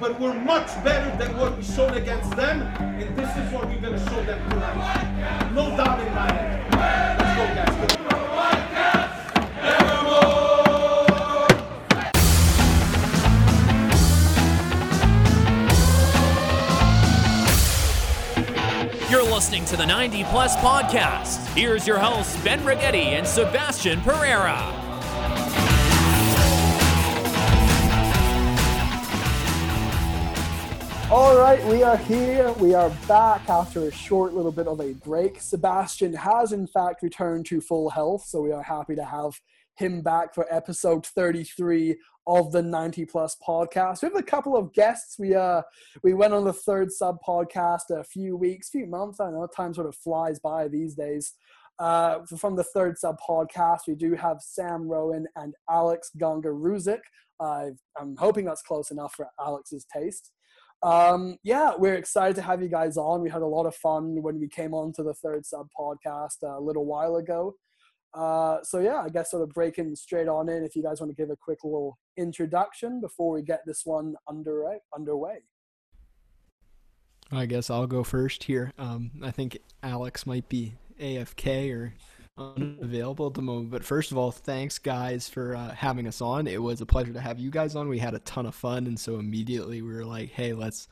but we're much better than what we showed against them, and this is what we're gonna show them tonight. No doubt in my head. Let's go, guys. You're listening to the 90 Plus Podcast. Here's your hosts, Ben Righetti and Sebastian Pereira. All right, we are here. We are back after a short little bit of a break. Sebastian has, in fact, returned to full health, so we are happy to have him back for episode 33 of the 90 plus podcast. We have a couple of guests. We uh we went on the third sub podcast a few weeks, few months. I know time sort of flies by these days. Uh, from the third sub podcast, we do have Sam Rowan and Alex Gunga Ruzik. I'm hoping that's close enough for Alex's taste. Um, yeah, we're excited to have you guys on. We had a lot of fun when we came on to the third sub podcast a little while ago. Uh, so yeah, I guess sort of breaking straight on in. If you guys want to give a quick little introduction before we get this one underway. Underway. I guess I'll go first here. Um, I think Alex might be AFK or unavailable at the moment. But first of all, thanks guys for uh, having us on. It was a pleasure to have you guys on. We had a ton of fun, and so immediately we were like, "Hey, let's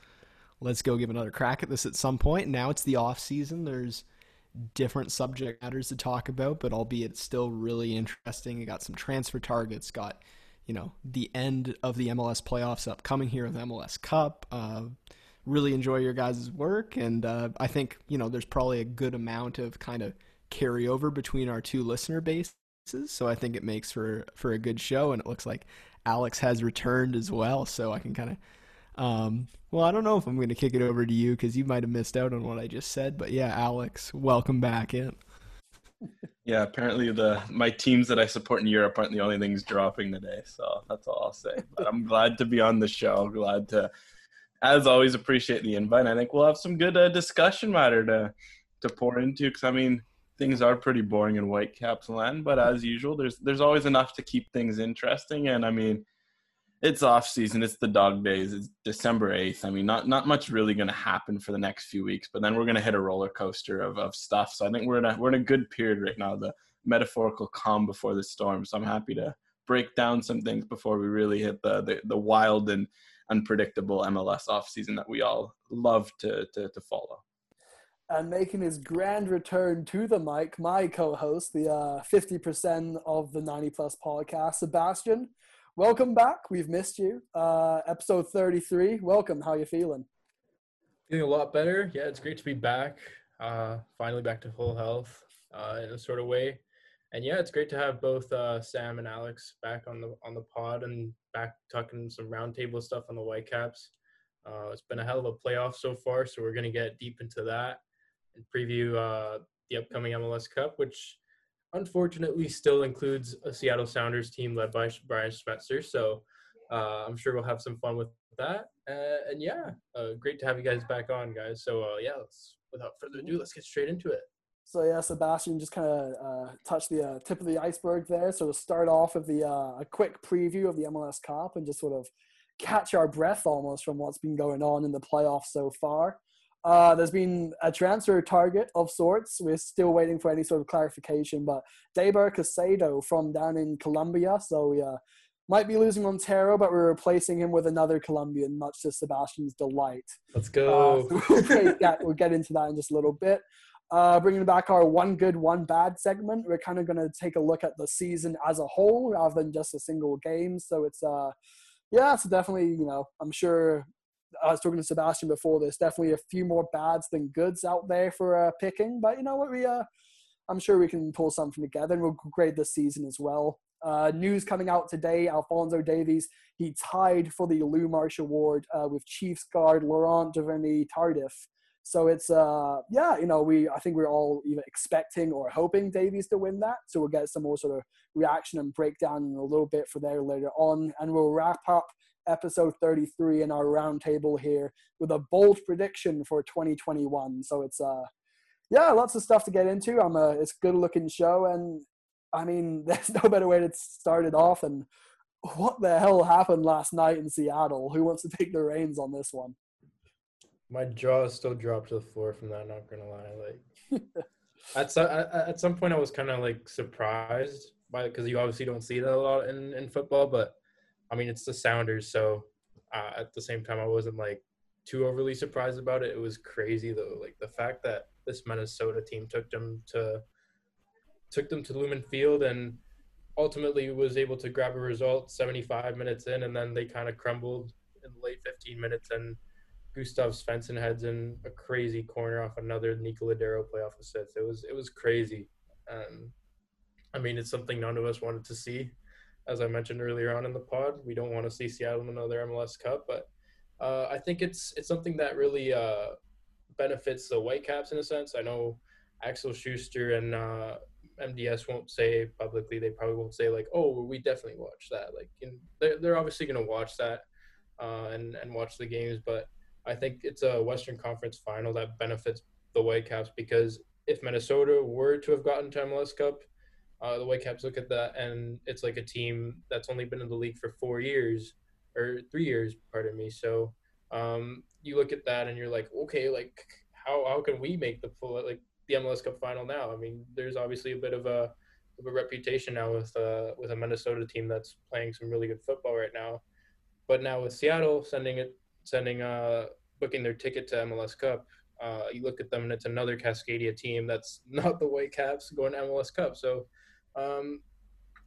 let's go give another crack at this at some point." Now it's the off season. There's different subject matters to talk about, but albeit still really interesting. Got some transfer targets. Got you know the end of the MLS playoffs upcoming here with MLS Cup. Uh, really enjoy your guys' work, and uh, I think you know there's probably a good amount of kind of carryover between our two listener bases. So I think it makes for for a good show, and it looks like Alex has returned as well. So I can kind of, um, well, I don't know if I'm going to kick it over to you because you might have missed out on what I just said, but yeah, Alex, welcome back in. Yeah, apparently the my teams that I support in Europe aren't the only things dropping today, so that's all I'll say. But I'm glad to be on the show. Glad to, as always, appreciate the invite. I think we'll have some good uh, discussion matter to to pour into because I mean things are pretty boring in Whitecaps land, but as usual, there's there's always enough to keep things interesting. And I mean, it's off season, it's the dog days, it's December eighth. I mean, not not much really going to happen for the next few weeks, but then we're going to hit a roller coaster of of stuff. So I think we're in a we're in a good period right now, the metaphorical calm before the storm. So I'm happy to break down some things before we really hit the the, the wild and unpredictable MLS off season that we all love to, to, to follow and making his grand return to the mic, my co-host, the uh, 50% of the 90 Plus podcast, Sebastian. Welcome back. We've missed you. Uh, episode 33. Welcome. How you feeling? Feeling a lot better. Yeah, it's great to be back. Uh, finally back to full health uh, in a sort of way. And yeah, it's great to have both uh, Sam and Alex back on the on the pod and back talking some roundtable stuff on the Whitecaps. Uh, it's been a hell of a playoff so far, so we're going to get deep into that and preview uh, the upcoming MLS Cup, which unfortunately still includes a Seattle Sounders team led by Brian Schmetzer. So uh, I'm sure we'll have some fun with that. Uh, and yeah, uh, great to have you guys back on, guys. So uh, yeah, without further ado, let's get straight into it. So yeah, Sebastian just kind of uh, touched the uh, tip of the iceberg there. So to start off with the a quick preview of the MLS Cup and just sort of catch our breath almost from what's been going on in the playoffs so far. Uh, there's been a transfer target of sorts. We're still waiting for any sort of clarification, but Deiber Caicedo from down in Colombia. So we uh, might be losing Montero, but we're replacing him with another Colombian, much to Sebastian's delight. Let's go. Uh, we'll, take that. we'll get into that in just a little bit. Uh, bringing back our one good, one bad segment. We're kind of going to take a look at the season as a whole rather than just a single game. So it's uh, yeah, so definitely, you know, I'm sure I was talking to Sebastian before. There's definitely a few more bads than goods out there for uh, picking, but you know what? We uh, I'm sure we can pull something together, and we'll grade this season as well. Uh, news coming out today: Alphonso Davies he tied for the Lou Marsh Award uh, with Chiefs guard Laurent Duvernay Tardif. So it's uh yeah, you know, we I think we're all either expecting or hoping Davies to win that. So we'll get some more sort of reaction and breakdown in a little bit for there later on. And we'll wrap up episode 33 in our roundtable here with a bold prediction for 2021. So it's uh yeah, lots of stuff to get into. I'm a it's a good looking show and I mean there's no better way to start it off and what the hell happened last night in Seattle? Who wants to take the reins on this one? My jaw is still dropped to the floor from that. Not gonna lie, like at some at some point I was kind of like surprised by because you obviously don't see that a lot in in football, but I mean it's the Sounders, so uh, at the same time I wasn't like too overly surprised about it. It was crazy though, like the fact that this Minnesota team took them to took them to Lumen Field and ultimately was able to grab a result 75 minutes in, and then they kind of crumbled in the late 15 minutes, and Gustav Svensson heads in a crazy corner off another Nico Lodeiro playoff assist. It was it was crazy. Um, I mean, it's something none of us wanted to see. As I mentioned earlier on in the pod, we don't want to see Seattle in another MLS Cup, but uh, I think it's it's something that really uh, benefits the Whitecaps in a sense. I know Axel Schuster and uh, MDS won't say publicly. They probably won't say like, "Oh, we definitely watch that." Like, they're they're obviously going to watch that uh, and and watch the games. But I think it's a Western Conference final that benefits the Whitecaps because if Minnesota were to have gotten to MLS Cup, uh, the Whitecaps look at that and it's like a team that's only been in the league for four years or three years, pardon me. So um, you look at that and you're like, okay, like how how can we make the full like the MLS Cup final now. I mean, there's obviously a bit of a of a reputation now with uh, with a Minnesota team that's playing some really good football right now. But now with Seattle sending it, sending uh, booking their ticket to MLS Cup, uh, you look at them and it's another Cascadia team that's not the Whitecaps going to MLS Cup. So um,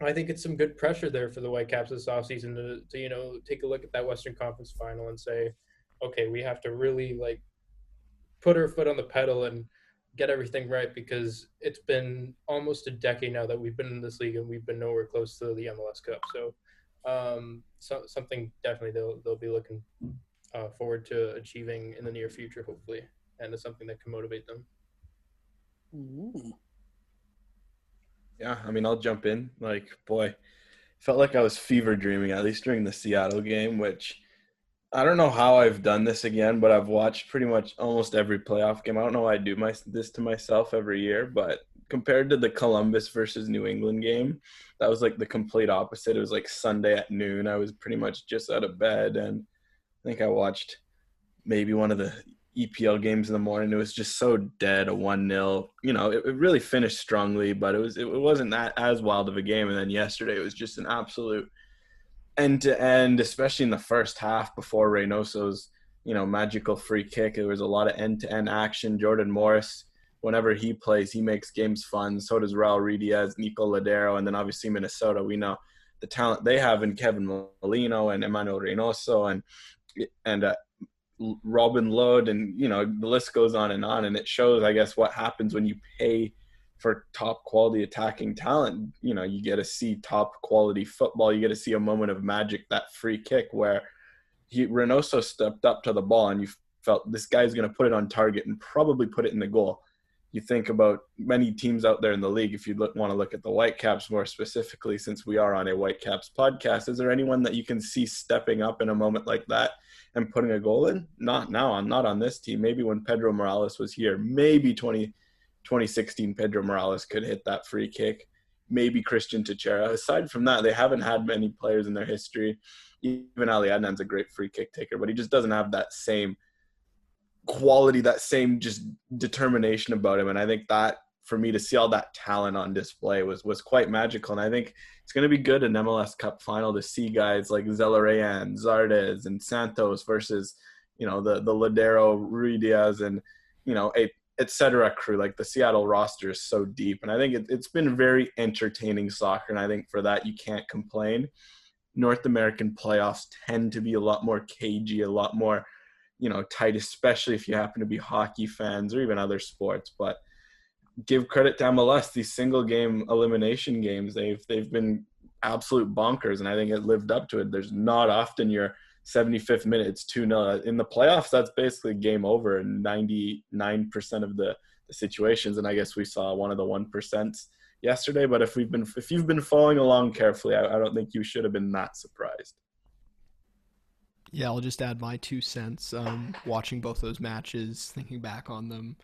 I think it's some good pressure there for the Whitecaps this offseason to, to you know take a look at that Western Conference final and say, okay, we have to really like put our foot on the pedal and get everything right because it's been almost a decade now that we've been in this league and we've been nowhere close to the MLS Cup. So, um, so something definitely they'll they'll be looking uh, forward to achieving in the near future, hopefully, and it's something that can motivate them. Ooh. Yeah, I mean, I'll jump in. Like, boy, felt like I was fever dreaming at least during the Seattle game, which I don't know how I've done this again, but I've watched pretty much almost every playoff game. I don't know why I do my this to myself every year, but compared to the Columbus versus New England game, that was like the complete opposite. It was like Sunday at noon. I was pretty much just out of bed, and I think I watched maybe one of the EPL games in the morning. It was just so dead, a one 0 You know, it, it, really finished strongly, but it was it wasn't that as wild of a game. And then yesterday, it was just an absolute end to end, especially in the first half before Reynoso's, you know, magical free kick. There was a lot of end to end action. Jordan Morris, whenever he plays, he makes games fun. So does Raul Ruidiaz, Nico Lodeiro, and then obviously Minnesota. We know the talent they have in Kevin Molino and Emmanuel Reynoso and and uh, Robin Lod, and you know the list goes on and on. And it shows, I guess, what happens when you pay for top quality attacking talent. You know, you get to see top quality football. You get to see a moment of magic, that free kick where he Reynoso stepped up to the ball and you felt this guy's going to put it on target and probably put it in the goal. You think about many teams out there in the league. If you look, want to look at the Whitecaps more specifically, since we are on a Whitecaps podcast, is there anyone that you can see stepping up in a moment like that and putting a goal in? Not now. I'm not on this team. Maybe when Pedro Morales was here, maybe 20, 2016 Pedro Morales could hit that free kick. Maybe Cristian Techera. Aside from that, they haven't had many players in their history. Even Ali Adnan's a great free kick taker, but he just doesn't have that same quality, that same just determination about him. And I think that for me to see all that talent on display was was quite magical. And I think it's going to be good in MLS Cup final to see guys like Zelarayán, Zardes, and Santos versus you know the the Lodeiro, Ruidiaz, and you know a etc. crew. Like the Seattle roster is so deep, and I think it, it's been very entertaining soccer. And I think for that you can't complain. North American playoffs tend to be a lot more cagey, a lot more, you know, tight, especially if you happen to be hockey fans or even other sports. But give credit to MLS; these single game elimination games, they've they've been absolute bonkers, and I think it lived up to it. There's not often you're 75th minute, it's 2 0. In the playoffs, that's basically game over in 99% of the, the situations. And I guess we saw one of the 1% yesterday. But if we've been if you've been following along carefully, I, I don't think you should have been that surprised. Yeah, I'll just add my two cents. Um, watching both those matches, thinking back on them,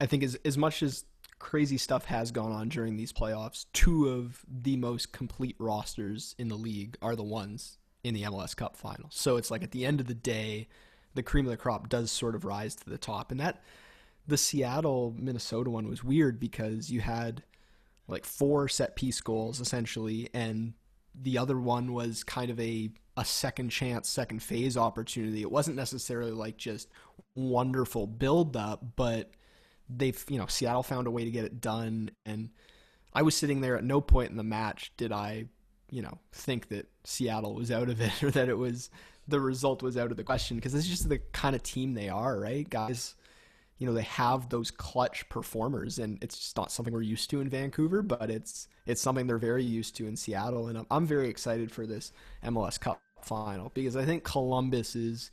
I think as as much as crazy stuff has gone on during these playoffs. Two of the most complete rosters in the league are the ones in the MLS Cup final. So it's like at the end of the day, the cream of the crop does sort of rise to the top. And that the Seattle Minnesota one was weird because you had like four set piece goals essentially and the other one was kind of a a second chance, second phase opportunity. It wasn't necessarily like just wonderful build up, but they've you know Seattle found a way to get it done. And I was sitting there at no point in the match did I you know think that Seattle was out of it or that it was the result was out of the question because it's just the kind of team they are right? Guys you know they have those clutch performers and it's just not something we're used to in Vancouver but it's it's something they're very used to in Seattle. And I'm, I'm very excited for this MLS Cup final because I think Columbus is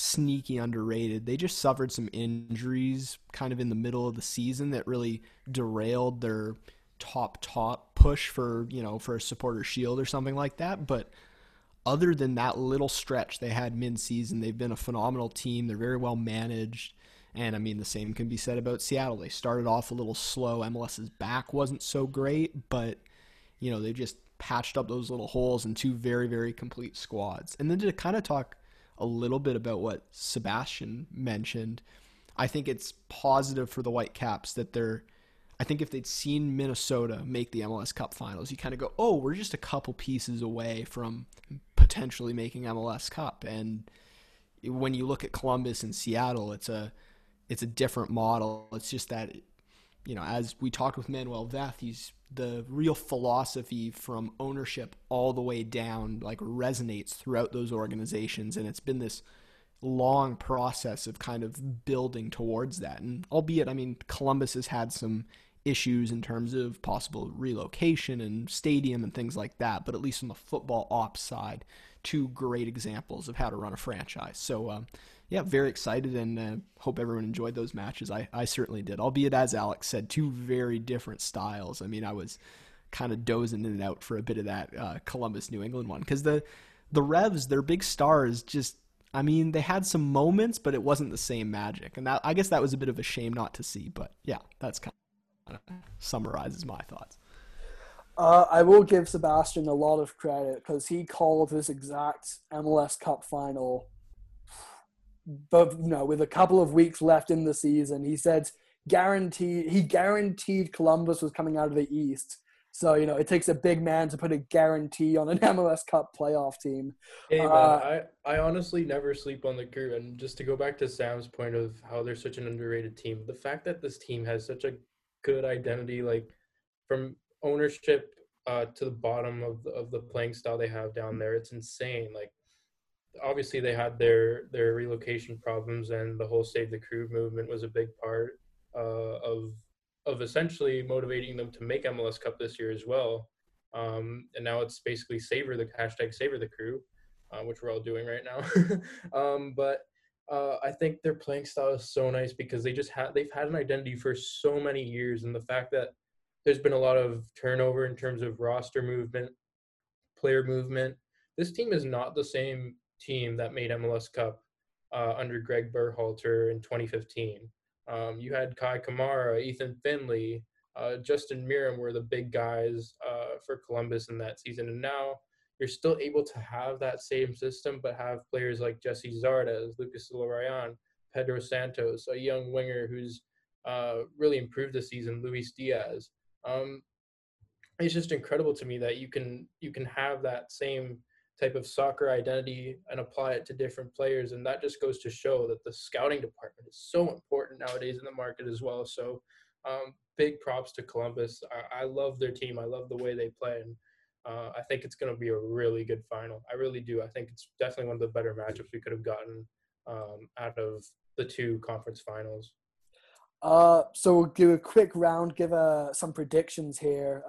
sneaky underrated. They just suffered some injuries kind of in the middle of the season that really derailed their top top push for, you know, for a supporter shield or something like that, but other than that little stretch they had mid-season, they've been a phenomenal team. They're very well managed. And I mean, the same can be said about Seattle. They started off a little slow. MLS's back wasn't so great, but you know, they just patched up those little holes in two very, very complete squads. And then to kind of talk a little bit about what Sebastian mentioned. I think it's positive for the Whitecaps that they're. I think if they'd seen Minnesota make the MLS Cup Finals, you kind of go, "Oh, we're just a couple pieces away from potentially making MLS Cup." And when you look at Columbus and Seattle, it's a it's a different model. It's just that you know, as we talked with Manuel he's the real philosophy from ownership all the way down like resonates throughout those organizations. And it's been this long process of kind of building towards that. And albeit i mean columbus has had some issues in terms of possible relocation and stadium and things like that but at least on the football ops side two great examples of how to run a franchise. So um, yeah, very excited and uh, hope everyone enjoyed those matches. I, I certainly did, albeit as Alex said, two very different styles. I mean, I was kind of dozing in and out for a bit of that uh, Columbus New England one because the the Revs, their big stars, just I mean, they had some moments, but it wasn't the same magic, and that I guess that was a bit of a shame not to see. But yeah, that's kind of summarizes my thoughts. Uh, I will give Sebastian a lot of credit because he called this exact MLS Cup final but you know, with a couple of weeks left in the season, he said guaranteed he guaranteed Columbus was coming out of the East. So you know, it takes a big man to put a guarantee on an MLS Cup playoff team. Hey man, uh, I I honestly never sleep on the crew. And just to go back to Sam's point of how they're such an underrated team, the fact that this team has such a good identity, like from ownership uh, to the bottom of the, of the playing style they have down there, it's insane. Like obviously they had their their relocation problems and the whole save the crew movement was a big part uh, of of essentially motivating them to make MLS Cup this year as well. Um, and now it's basically savor the hashtag savor the crew, uh, which we're all doing right now. um, but uh, I think their playing style is so nice because they just had they've had an identity for so many years, and the fact that there's been a lot of turnover in terms of roster movement, player movement. This team is not the same team that made MLS Cup uh, under Greg Berhalter in 2015. Um, you had Kei Kamara, Ethan Finlay, uh, Justin Meram were the big guys uh, for Columbus in that season, and now you're still able to have that same system, but have players like Gyasi Zardes, Lucas Zelarayan, Pedro Santos, a young winger who's uh, really improved this season, Luis Diaz. Um, it's just incredible to me that you can you can have that same type of soccer identity and apply it to different players. And that just goes to show that the scouting department is so important nowadays in the market as well. So um, big props to Columbus. I, I, love their team. I love the way they play. And uh, I think it's going to be a really good final. I really do. I think it's definitely one of the better matchups we could have gotten um, out of the two conference finals. Uh, so we'll do a quick round, give uh, some predictions here.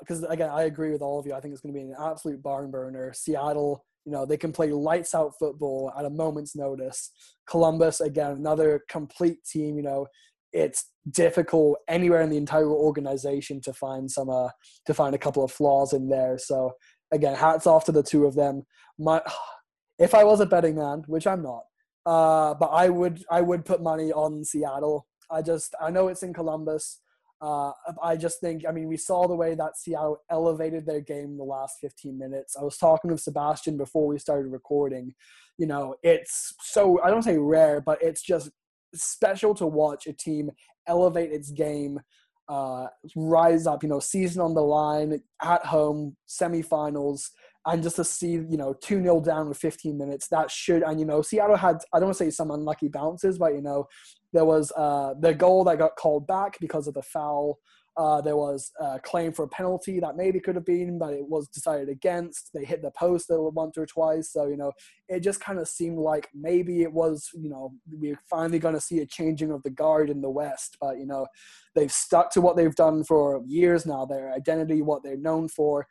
Because uh, again, I agree with all of you. I think it's going to be an absolute barn burner. Seattle, you know, they can play lights out football at a moment's notice. Columbus, again, another complete team. You know, it's difficult anywhere in the entire organization to find some uh to find a couple of flaws in there. So again, hats off to the two of them. My, if I was a betting man, which I'm not, uh, but I would I would put money on Seattle I just I know it's in Columbus. Uh, I just think, I mean, we saw the way that Seattle elevated their game the last 15 minutes. I was talking with Sebastian before we started recording. You know, it's so, I don't say rare, but it's just special to watch a team elevate its game, uh, rise up, you know, season on the line, at home, semifinals, and just to see, you know, 2 0 down with 15 minutes, that should, and, you know, Seattle had, I don't want to say some unlucky bounces, but, you know, there was uh, the goal that got called back because of the foul. Uh, there was a claim for a penalty that maybe could have been, but it was decided against. They hit the post there once or twice. So, you know, it just kind of seemed like maybe it was, you know, we're finally going to see a changing of the guard in the West. But, you know, they've stuck to what they've done for years now, their identity, what they're known for.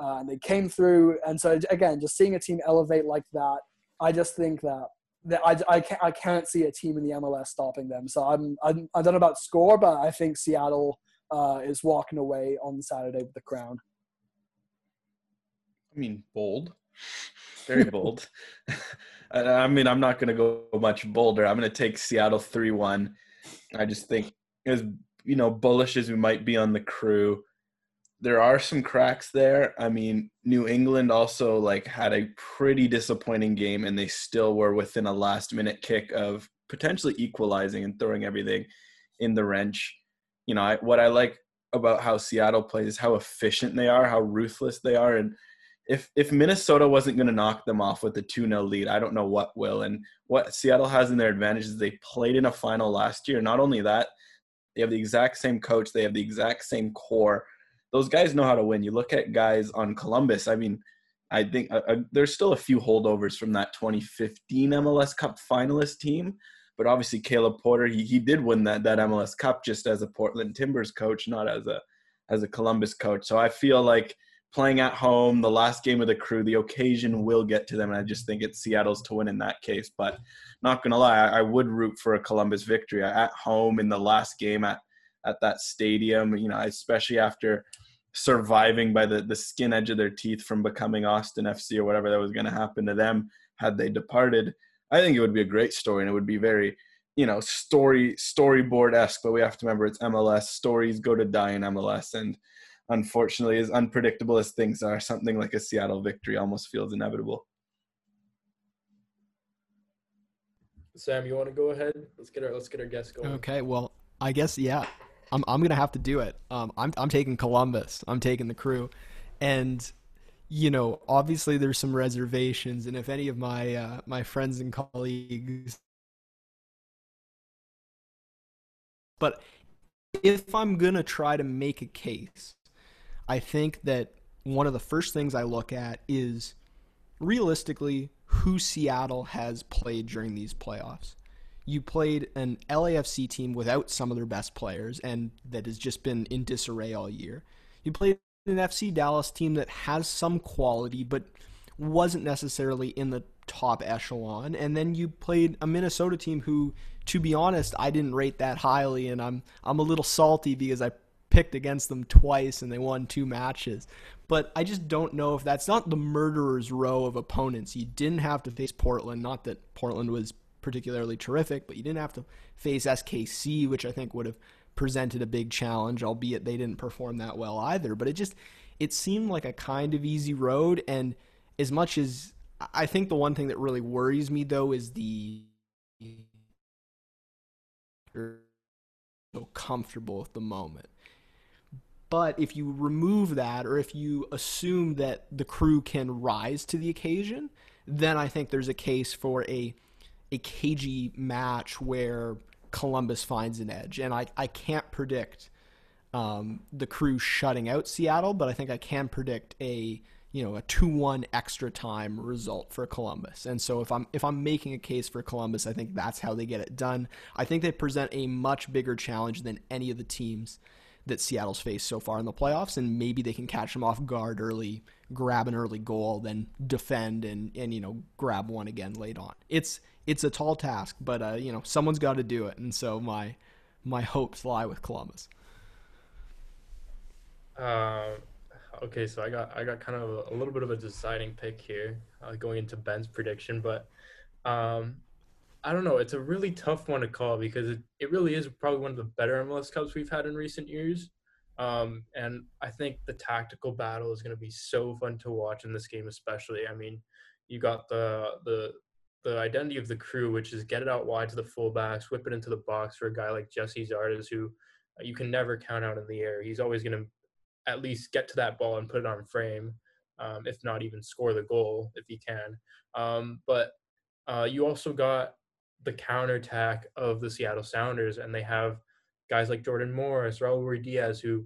Uh, and they came through. And so, again, just seeing a team elevate like that, I just think that that I, I, can't, I can't see a team in the MLS stopping them. So I'm, I'm I don't know about score, but I think Seattle uh, is walking away on Saturday with the crown. I mean, bold, very bold. I mean, I'm not going to go much bolder. I'm going to take Seattle three one. I just think as you know, bullish as we might be on the crew, there are some cracks there. I mean, New England also like had a pretty disappointing game and they still were within a last minute kick of potentially equalizing and throwing everything in the wrench. You know, I, what I like about how Seattle plays is how efficient they are, how ruthless they are and if if Minnesota wasn't going to knock them off with a 2-0 lead, I don't know what will. And what Seattle has in their advantage is they played in a final last year. Not only that, they have the exact same coach, they have the exact same core those guys know how to win. You look at guys on Columbus. I mean, I think uh, uh, there's still a few holdovers from that 2015 MLS Cup finalist team, but obviously Caleb Porter, he, he did win that that MLS Cup just as a Portland Timbers coach, not as a as a Columbus coach. So I feel like playing at home, the last game of the crew, the occasion will get to them, and I just think it's Seattle's to win in that case. But not gonna lie, I, I would root for a Columbus victory at home in the last game at at that stadium. You know, especially after surviving by the, the skin edge of their teeth from becoming Austin FC or whatever that was going to happen to them had they departed. I think it would be a great story and it would be very, you know, story storyboard esque. But we have to remember it's MLS. Stories go to die in MLS, and unfortunately, as unpredictable as things are, something like a Seattle victory almost feels inevitable. Sam, you want to go ahead? Let's get our let's get our guest going. Okay, well, I guess yeah. I'm I'm gonna have to do it. Um, I'm I'm taking Columbus. I'm taking the crew, and you know, obviously there's some reservations, and if any of my uh, my friends and colleagues, but if I'm gonna try to make a case, I think that one of the first things I look at is realistically who Seattle has played during these playoffs you played an LAFC team without some of their best players and that has just been in disarray all year. You played an FC Dallas team that has some quality but wasn't necessarily in the top echelon and then you played a Minnesota team who to be honest I didn't rate that highly and I'm I'm a little salty because I picked against them twice and they won two matches. But I just don't know if that's not the murderer's row of opponents. You didn't have to face Portland, not that Portland was particularly terrific, but you didn't have to face SKC, which I think would have presented a big challenge, albeit they didn't perform that well either. But it just it seemed like a kind of easy road, and as much as I think the one thing that really worries me though is the so comfortable at the moment. But if you remove that, or if you assume that the crew can rise to the occasion, then I think there's a case for a a cagey match where Columbus finds an edge. And I, I can't predict um, the crew shutting out Seattle, but I think I can predict a you know a two one extra time result for Columbus. And so if I'm if I'm making a case for Columbus, I think that's how they get it done. I think they present a much bigger challenge than any of the teams that Seattle's faced so far in the playoffs, and maybe they can catch them off guard early, grab an early goal, then defend and and you know grab one again late on. It's it's a tall task, but uh, you know someone's got to do it, and so my my hopes lie with Columbus. Uh, okay, so I got I got kind of a, a little bit of a deciding pick here, uh, going into Ben's prediction, but um, I don't know. It's a really tough one to call because it, it really is probably one of the better MLS Cups we've had in recent years. Um, and I think the tactical battle is going to be so fun to watch in this game, especially. I mean, you got the the the identity of the crew, which is get it out wide to the fullbacks, whip it into the box for a guy like Gyasi Zardes, who you can never count out in the air. He's always going to at least get to that ball and put it on frame, um, if not even score the goal if he can. Um, but uh, you also got the counterattack of the Seattle Sounders, and they have guys like Jordan Morris, Raul Ruidíaz, who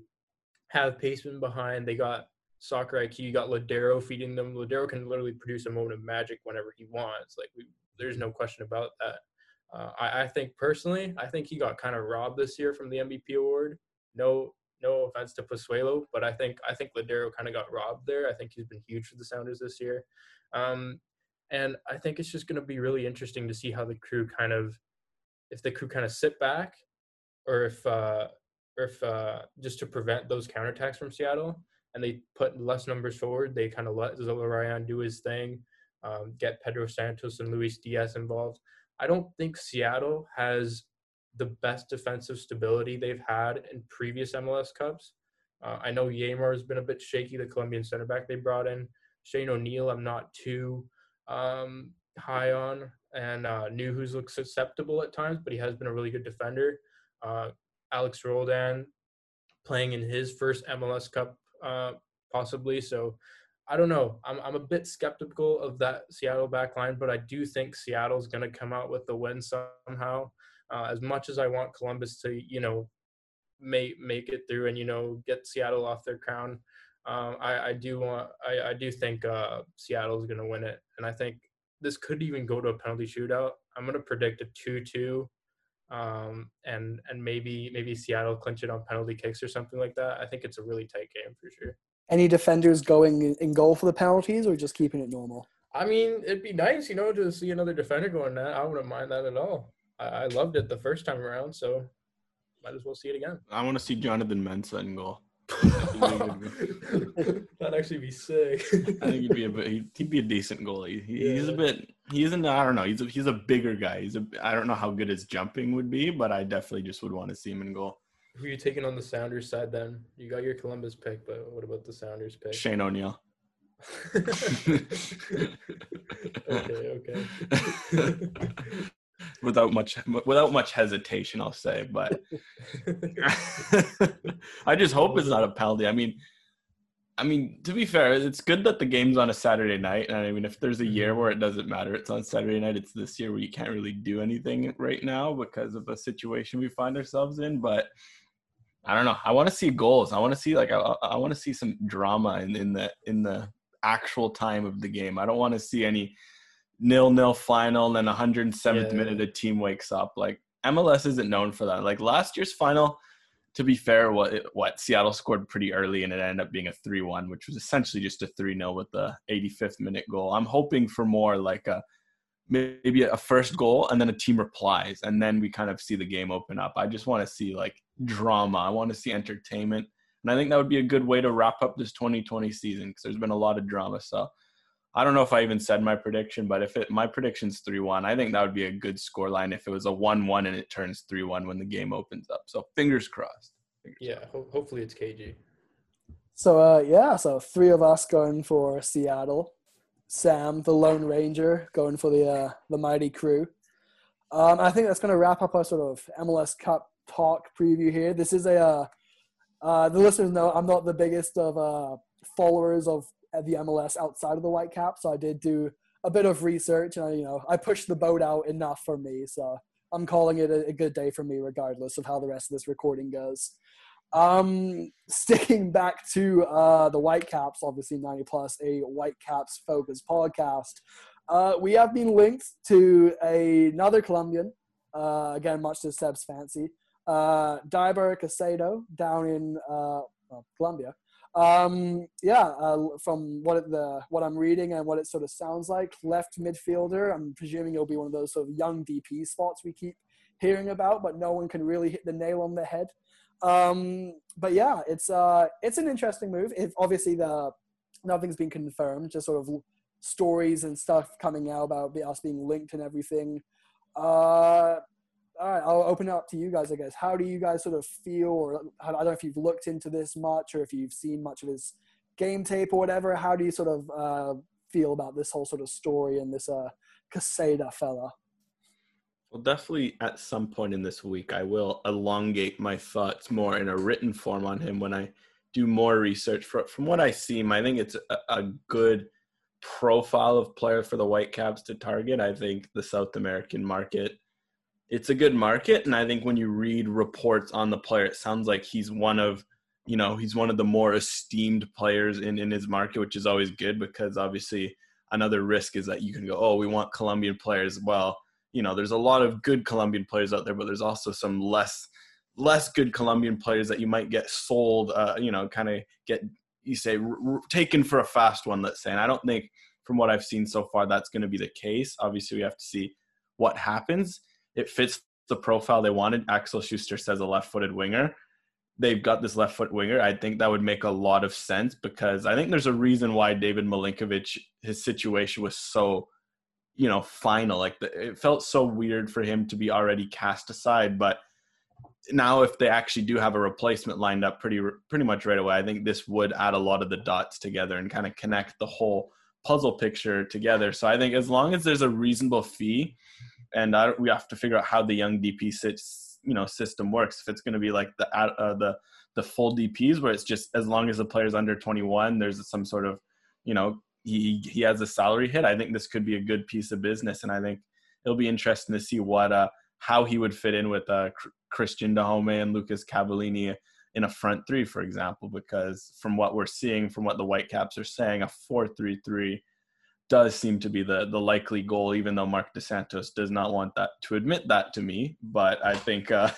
have pacemen behind. They got soccer IQ. You got Lodeiro feeding them. Lodeiro can literally produce a moment of magic whenever he wants. Like we, there's no question about that. Uh, I, I, think personally, I think he got kind of robbed this year from the MVP award. No, no offense to Pozuelo, but I think I think Lodeiro kind of got robbed there. I think he's been huge for the Sounders this year, um, and I think it's just going to be really interesting to see how the crew kind of, if the crew kind of sit back, or if uh, or if uh, just to prevent those counterattacks from Seattle, and they put less numbers forward. They kind of let Zelarayan do his thing, um, get Pedro Santos and Luis Diaz involved. I don't think Seattle has the best defensive stability they've had in previous MLS Cups. Uh, I know Yeimar has been a bit shaky, the Colombian center back they brought in. Shane O'Neill, I'm not too um, high on, and uh, Nouhous looks susceptible at times, but he has been a really good defender. Uh, Alex Roldan playing in his first MLS Cup, uh, possibly. So I don't know. I'm I'm a bit skeptical of that Seattle back line, but I do think Seattle's going to come out with the win somehow. Uh, as much as I want Columbus to, you know, make make it through and you know get Seattle off their crown, um, I, I do want I, I do think uh, Seattle's going to win it, and I think this could even go to a penalty shootout. I'm going to predict a two-two, um, and and maybe maybe Seattle clinch it on penalty kicks or something like that. I think it's a really tight game for sure. Any defenders going in goal for the penalties, or just keeping it normal? I mean, it'd be nice, you know, to see another defender going that. I wouldn't mind that at all. I, I loved it the first time around, so might as well see it again. I want to see Jonathan Mensah in goal. That'd actually be sick. I think he'd be a bit, he'd, be a decent goalie. He, yeah. He's a bit he isn't I don't know he's a, he's a bigger guy. He's a I don't know how good his jumping would be, but I definitely just would want to see him in goal. Who are you taking on the Sounders side then? You got your Columbus pick, but what about the Sounders pick? Shane O'Neill. okay, okay without much without much hesitation, I'll say. But I just hope it's not a penalty. I mean, I mean, to be fair, it's good that the game's on a Saturday night. And I mean, if there's a year mm-hmm. where it doesn't matter, it's on Saturday night. It's this year where you can't really do anything right now because of the situation we find ourselves in. But I don't know. I want to see goals. I want to see like I, I want to see some drama in, in the in the actual time of the game. I don't want to see any nil nil final and then 107th yeah. minute a team wakes up. Like MLS isn't known for that. Like last year's final, to be fair, what what Seattle scored pretty early and it ended up being a 3-1, which was essentially just a 3-0 with the 85th minute goal. I'm hoping for more like a maybe a first goal and then a team replies and then we kind of see the game open up. I just want to see like drama. I want to see entertainment. And I think that would be a good way to wrap up this 2020 season because there's been a lot of drama. So I don't know if I even said my prediction, but if it my prediction's three one, I think that would be a good score line if it was a one one and it turns three one when the game opens up. So fingers crossed. Fingers yeah, crossed. Ho- hopefully it's KG. So uh, yeah, so three of us going for Seattle. Sam, the Lone Ranger, going for the uh, the mighty crew. Um, I think that's going to wrap up our sort of MLS Cup talk preview here. This is a uh, uh, the listeners know I'm not the biggest of uh, followers of at the MLS outside of the Whitecap. So I did do a bit of research, and I, you know I pushed the boat out enough for me. So I'm calling it a, a good day for me, regardless of how the rest of this recording goes. Um, sticking back to uh, the Whitecaps, obviously 90 plus a Whitecaps focused podcast. Uh, we have been linked to a, another Colombian, uh, again, much to Seb's fancy, uh, Deiber Caicedo down in uh, well, Colombia. Um, yeah, uh, from what the what I'm reading and what it sort of sounds like, left midfielder. I'm presuming it'll be one of those sort of young DP spots we keep hearing about, but no one can really hit the nail on the head. Um, but yeah, it's uh, it's an interesting move. If obviously the nothing's been confirmed, just sort of stories and stuff coming out about us being linked and everything. Uh, all right, I'll open it up to you guys, I guess. How do you guys sort of feel, or I don't know if you've looked into this much or if you've seen much of his game tape or whatever. How do you sort of uh, feel about this whole sort of story and this uh, Caicedo fella? Well, definitely at some point in this week, I will elongate my thoughts more in a written form on him when I do more research. From what I see, I think it's a good profile of player for the Whitecaps to target. I think the South American market, it's a good market, and I think when you read reports on the player, it sounds like he's one of, you know, he's one of the more esteemed players in in his market, which is always good because obviously another risk is that you can go, oh, we want Colombian players. Well, you know, there's a lot of good Colombian players out there, but there's also some less less good Colombian players that you might get sold, uh, you know, kind of get you say r- r- taken for a fast one. Let's say, and I don't think from what I've seen so far that's going to be the case. Obviously, we have to see what happens. It fits the profile they wanted. Axel Schuster says a left-footed winger. They've got this left foot winger. I think that would make a lot of sense because I think there's a reason why David Milinkovic, his situation was so, you know, final. Like the, it felt so weird for him to be already cast aside, but now if they actually do have a replacement lined up pretty pretty much right away, I think this would add a lot of the dots together and kind of connect the whole puzzle picture together. So I think as long as there's a reasonable fee, and I, we have to figure out how the young DP sits, you know, system works. If it's going to be like the uh, the the full DPS, where it's just as long as the player's under 21, there's some sort of, you know, he he has a salary hit. I think this could be a good piece of business, and I think it'll be interesting to see what uh how he would fit in with uh, Cristian Dájome and Lucas Cavallini in a front three, for example, because from what we're seeing, from what the Whitecaps are saying, a 4-3-3 does seem to be the the likely goal, even though Marc Dos Santos does not want that to admit that to me. But I think uh,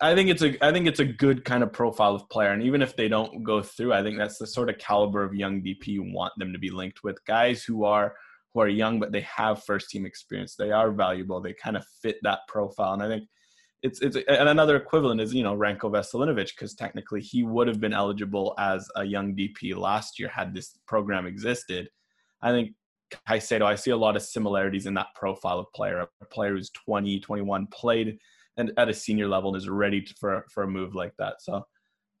I think it's a I think it's a good kind of profile of player, and even if they don't go through, I think that's the sort of caliber of young DP you want them to be linked with guys who are who are young but they have first team experience. They are valuable. They kind of fit that profile, and I think it's it's and another equivalent is you know Ranko Veselinovic because technically he would have been eligible as a young DP last year had this program existed. I think Caicedo, I see a lot of similarities in that profile of player, a player who's 20, 21, played and at a senior level and is ready to, for for a move like that. So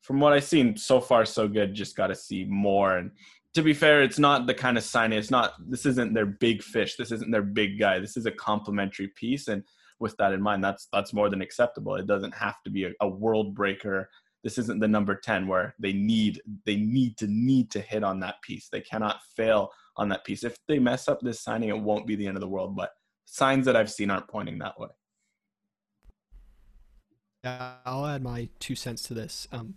from what I've seen so far, so good. Just got to see more. And to be fair, it's not the kind of signing. It's not. This isn't their big fish. This isn't their big guy. This is a complementary piece. And with that in mind, that's that's more than acceptable. It doesn't have to be a, a world breaker. This isn't the number 10 where they need they need to need to hit on that piece. They cannot fail on that piece. If they mess up this signing, it won't be the end of the world. But signs that I've seen aren't pointing that way. I'll add my two cents to this. Um,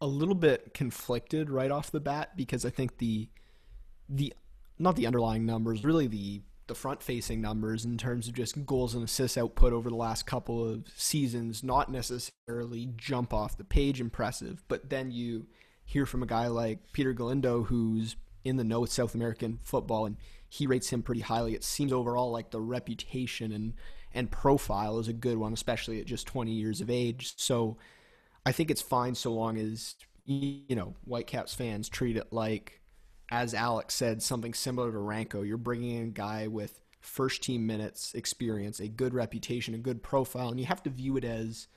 a little bit conflicted right off the bat because I think the the not the underlying numbers, really the the front facing numbers in terms of just goals and assists output over the last couple of seasons not necessarily jump off the page impressive but then you hear from a guy like Peter Galindo who's in the know with South American football and he rates him pretty highly it seems overall like the reputation and and profile is a good one especially at just 20 years of age so I think it's fine so long as you know Whitecaps fans treat it like as Alex said, something similar to Ranko. You're bringing in a guy with first team minutes experience, a good reputation, a good profile, and you have to view it as,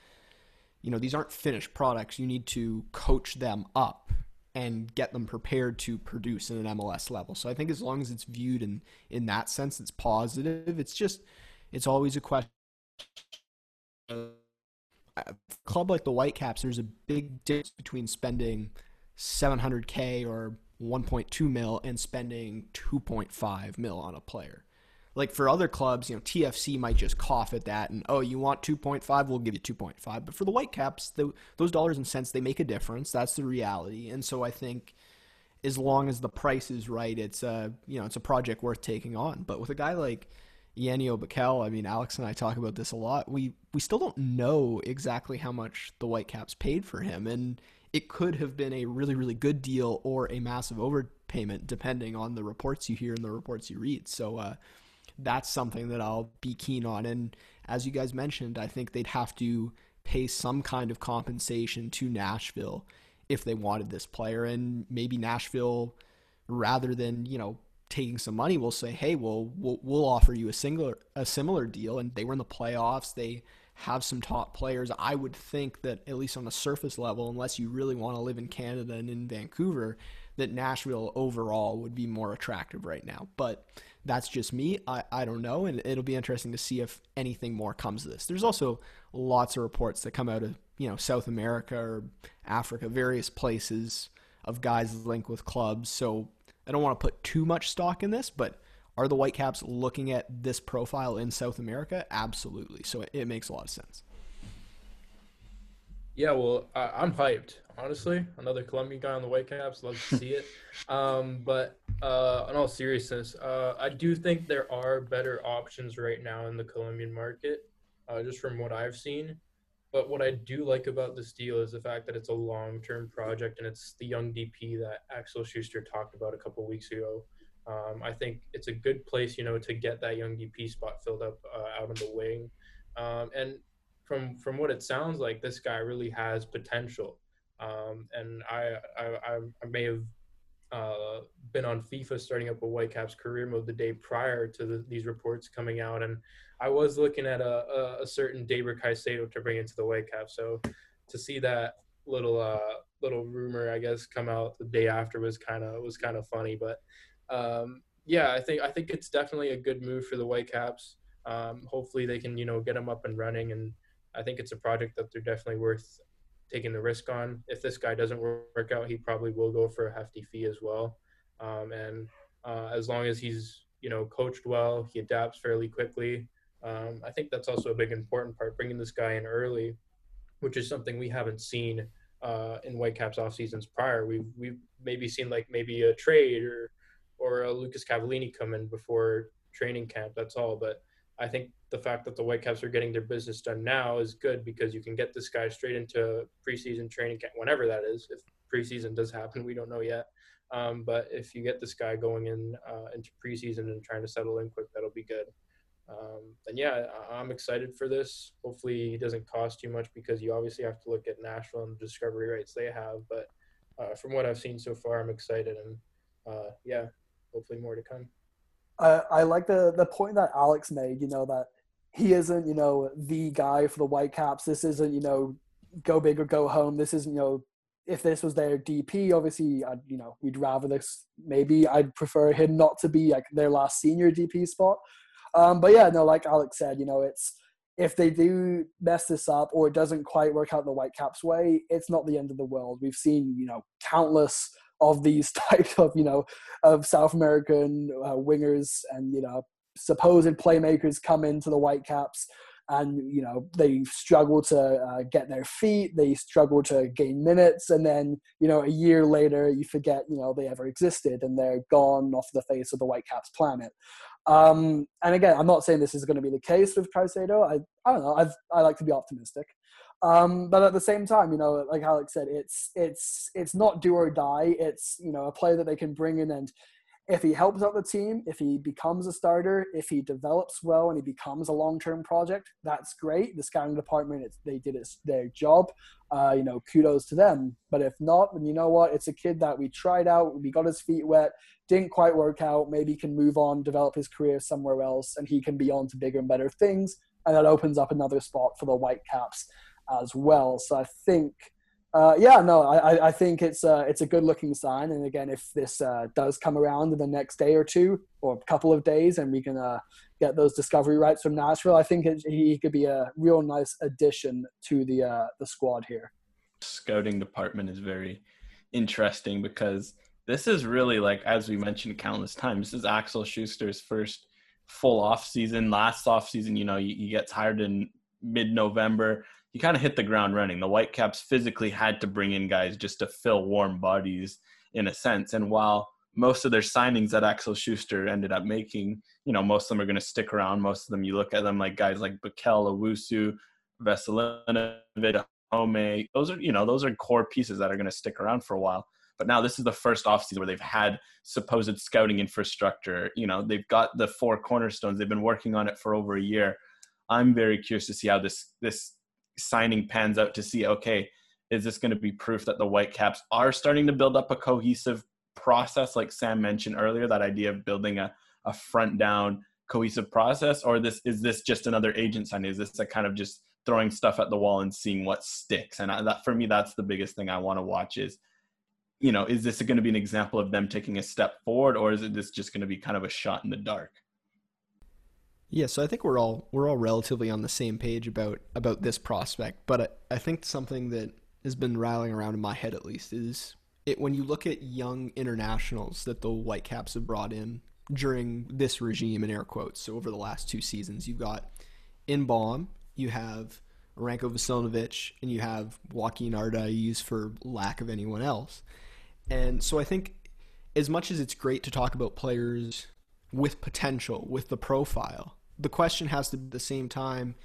you know, these aren't finished products. You need to coach them up and get them prepared to produce in an MLS level. So I think as long as it's viewed in in that sense, it's positive. It's just, it's always a question. A uh, club like the Whitecaps, there's a big difference between spending 700k or 1.2 mil and spending 2.5 mil on a player. Like for other clubs, you know, TFC might just cough at that and oh, you want 2.5, we'll give you 2.5. But for the Whitecaps, the, those dollars and cents they make a difference. That's the reality. And so I think as long as the price is right, it's a you know it's a project worth taking on. But with a guy like Janio Bikel, I mean, Alex and I talk about this a lot. We we still don't know exactly how much the Whitecaps paid for him, and it could have been a really, really good deal or a massive overpayment, depending on the reports you hear and the reports you read. So uh, that's something that I'll be keen on. And as you guys mentioned, I think they'd have to pay some kind of compensation to Nashville if they wanted this player. And maybe Nashville, rather than, you know, taking some money will say, "Hey, well, we'll, we'll offer you a singular a similar deal." And they were in the playoffs. They have some top players. I would think that at least on a surface level, unless you really want to live in Canada and in Vancouver, that Nashville overall would be more attractive right now. But that's just me. I, I don't know. And it'll be interesting to see if anything more comes of this. There's also lots of reports that come out of, you know, South America or Africa, various places of guys linked with clubs. So I don't want to put too much stock in this, but are the Whitecaps looking at this profile in South America? Absolutely. So it, it makes a lot of sense. Yeah, well, I, I'm hyped. Honestly, another Colombian guy on the Whitecaps. Love to see it. Um, but uh, in all seriousness, uh, I do think there are better options right now in the Colombian market, uh, just from what I've seen. But what I do like about this deal is the fact that it's a long-term project and it's the young DP that Axel Schuster talked about a couple weeks ago. Um, I think it's a good place, you know, to get that young DP spot filled up uh, out on the wing. Um, and from from what it sounds like, this guy really has potential. Um, and I, I I may have uh, been on FIFA starting up a Whitecaps career mode the day prior to the, these reports coming out, and I was looking at a, a, a certain Deiber Caicedo to bring into the Whitecaps. So to see that little uh, little rumor, I guess, come out the day after was kind of was kind of funny. But um, yeah, I think I think it's definitely a good move for the Whitecaps. Um, hopefully, they can you know get them up and running, and I think it's a project that they're definitely worth taking the risk on. If this guy doesn't work out, he probably will go for a hefty fee as well. Um, and uh, as long as he's you know coached well, he adapts fairly quickly. Um, I think that's also a big important part, bringing this guy in early, which is something we haven't seen uh, in Whitecaps off seasons prior. We've we've maybe seen like maybe a trade or or a Lucas Cavallini come in before training camp. That's all. But I think the fact that the Whitecaps are getting their business done now is good because you can get this guy straight into preseason training camp, whenever that is. If preseason does happen, we don't know yet. Um, but if you get this guy going in uh, into preseason and trying to settle in quick, that'll be good. Um, and yeah, I'm excited for this. Hopefully, he doesn't cost too much because you obviously have to look at Nashville and the discovery rights they have. But uh, from what I've seen so far, I'm excited, and uh, yeah, hopefully more to come. I, I like the the point that Alex made. You know that he isn't you know the guy for the Whitecaps. This isn't you know go big or go home. This isn't you know if this was their DP, obviously, I'd, you know, we'd rather this. Maybe I'd prefer him not to be like their last senior DP spot. Um, but yeah, no, like Alex said, you know, it's if they do mess this up or it doesn't quite work out the Whitecaps way, it's not the end of the world. We've seen, you know, countless of these types of, you know, of South American uh, wingers and, you know, supposed playmakers come into the Whitecaps and you know they struggle to uh, get their feet they struggle to gain minutes and then you know a year later you forget you know they ever existed and they're gone off the face of the whitecaps planet um, and again, I'm not saying this is going to be the case with Caicedo. I, I don't know. I've, I like to be optimistic. Um, but at the same time, you know, like Alex said, it's it's it's not do or die. It's you know a player that they can bring in and if he helps out the team, if he becomes a starter, if he develops well and he becomes a long-term project, that's great. The scouting department, they did their job. Uh, you know, kudos to them. But if not, then you know what? It's a kid that we tried out, we got his feet wet, didn't quite work out. Maybe can move on, develop his career somewhere else, and he can be on to bigger and better things. And that opens up another spot for the Whitecaps as well. So I think – uh, yeah, no, I, I think it's a, it's a good looking sign. And again, if this uh, does come around in the next day or two or a couple of days and we can uh, get those discovery rights from Nashville, I think it, he could be a real nice addition to the, uh, the squad here. Scouting department is very interesting because this is really like, as we mentioned countless times, this is Axel Schuster's first full off season. Last off season, you know, he, gets hired in mid November he kind of hit the ground running. The Whitecaps physically had to bring in guys just to fill warm bodies in a sense. And while most of their signings that Axel Schuster ended up making, you know, most of them are going to stick around. Most of them, you look at them like guys like Bikel, Owusu, Veselinovic, Dajome. Those are, you know, those are core pieces that are going to stick around for a while. But now this is the first offseason where they've had supposed scouting infrastructure. You know, they've got the four cornerstones. They've been working on it for over a year. I'm very curious to see how this this signing pans out to see okay is this going to be proof that the whitecaps are starting to build up a cohesive process like Sam mentioned earlier, that idea of building a, a front down cohesive process, or this is this just another agent signing? Is this a kind of just throwing stuff at the wall and seeing what sticks? And I, that for me, that's the biggest thing I want to watch is, you know, is this going to be an example of them taking a step forward, or is it this just going to be kind of a shot in the dark? Yeah, so I think we're all we're all relatively on the same page about about this prospect, but I, I think something that has been rattling around in my head at least is it when you look at young internationals that the Whitecaps have brought in during this regime in air quotes. So over the last two seasons, you've got Inbeom, you have Ranko Veselinovic, and you have Joaquin Ardaiz for lack of anyone else. And so I think as much as it's great to talk about players with potential, with the profile, the question has to be at the same time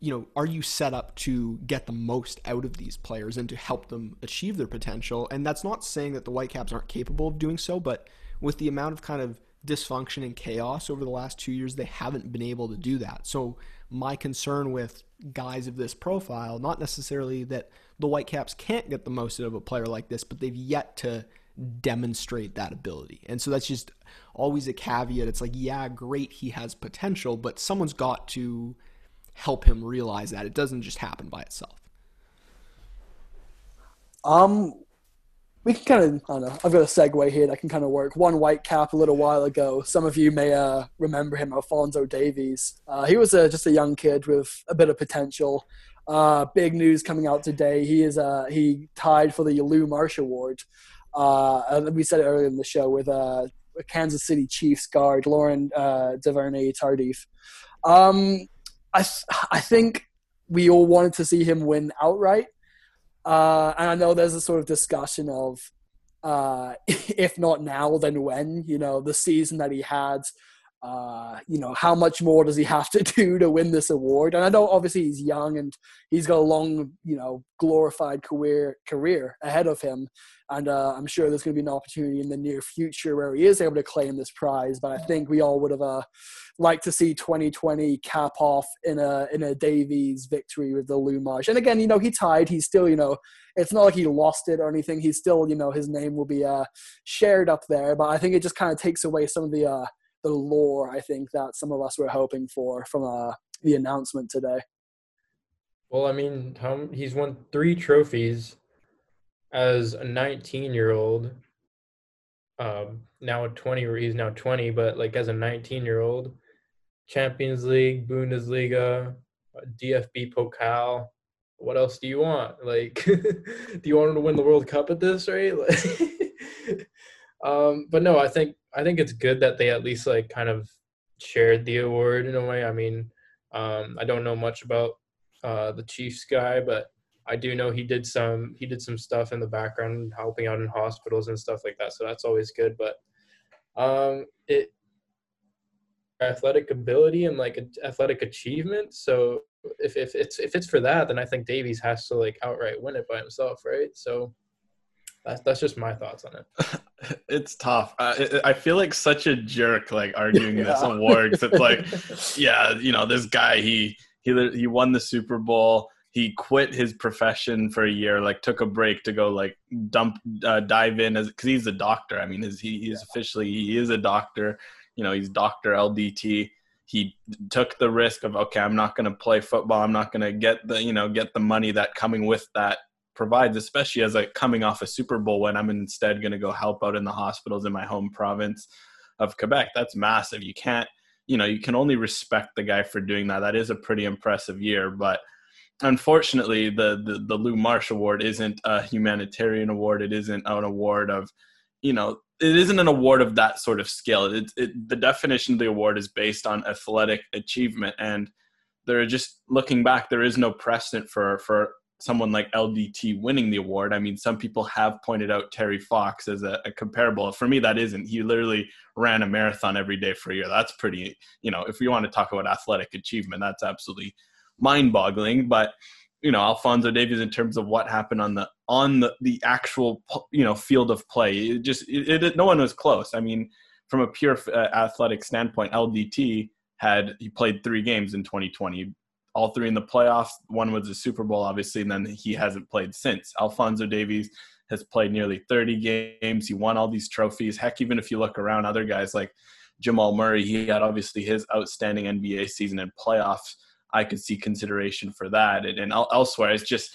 you know, are you set up to get the most out of these players and to help them achieve their potential? And that's not saying that the Whitecaps aren't capable of doing so, but with the amount of kind of dysfunction and chaos over the last two years, they haven't been able to do that. So my concern with guys of this profile, not necessarily that the Whitecaps can't get the most out of a player like this, but they've yet to demonstrate that ability. And so that's just always a caveat. It's like, yeah, great, he has potential, but someone's got to help him realize that it doesn't just happen by itself. Um, we can kind of, I don't know, I've got a segue here that can kind of work. One white cap a little while ago. Some of you may uh, remember him, Alfonso Davies. Uh, he was uh, just a young kid with a bit of potential. Uh, big news coming out today. He is uh, he tied for the Lou Marsh Award. Uh, we said it earlier in the show with uh, Kansas City Chiefs guard Laurent uh, Duvernay Tardif. Um, I I think we all wanted to see him win outright, uh, and I know there's a sort of discussion of uh, if not now, then when? You know, the season that he had uh, you know, how much more does he have to do to win this award? And I know obviously he's young and he's got a long, you know, glorified career career ahead of him. And uh, I'm sure there's going to be an opportunity in the near future where he is able to claim this prize. But I think we all would have uh, liked to see 2020 cap off in a in a Davies victory with the Lou Marsh. And again, you know, he tied. He's still, you know, it's not like he lost it or anything. He's still, you know, his name will be uh, shared up there. But I think it just kind of takes away some of the uh, the lore I think that some of us were hoping for from uh, the announcement today. Well, I mean, he's won three trophies as a 19 year old. Um, now 20, he's now 20, but like as a 19 year old, Champions League, Bundesliga, DFB Pokal. What else do you want? Like, do you want him to win the World Cup at this rate? um, but no, I think I think it's good that they at least like kind of shared the award in a way. I mean, um, I don't know much about uh, the Chiefs guy, but I do know he did some he did some stuff in the background, helping out in hospitals and stuff like that. So that's always good. But um, it athletic ability and like athletic achievement. So if if it's if it's for that, then I think Davies has to like outright win it by himself, right? So that's that's just my thoughts on it. it's tough. Uh, I feel like such a jerk, like arguing yeah. this award. It's like, yeah, you know, this guy he he he won the Super Bowl. He quit his profession for a year, like took a break to go like dump uh, dive in as because he's a doctor. I mean, is he he's yeah. officially he is a doctor. You know, he's Doctor LDT. He took the risk of okay, I'm not going to play football. I'm not going to get the you know get the money that coming with that provides, especially as like coming off a Super Bowl when I'm instead going to go help out in the hospitals in my home province of Quebec. That's massive. You can't, you know, you can only respect the guy for doing that. That is a pretty impressive year, but unfortunately, the the, the Lou Marsh Award isn't a humanitarian award. It isn't an award of, you know, it isn't an award of that sort of scale. It, it, the definition of the award is based on athletic achievement, and there are just looking back, there is no precedent for for someone like LDT winning the award. I mean, some people have pointed out Terry Fox as a, a, comparable. For me, that isn't. He literally ran a marathon every day for a year. That's pretty, you know, if we want to talk about athletic achievement, that's absolutely mind boggling. But, you know, Alfonso Davies, in terms of what happened on the on the, the actual you know field of play, it just it, it, no one was close. I mean, from a pure uh, athletic standpoint, LDT had he played three games in 2020 all three in the playoffs. One was the Super Bowl, obviously, and then he hasn't played since. Alfonso Davies has played nearly 30 games. He won all these trophies. Heck, even if you look around, other guys like Jamal Murray, he had obviously his outstanding NBA season and playoffs. I could see consideration for that. And, and elsewhere, it's just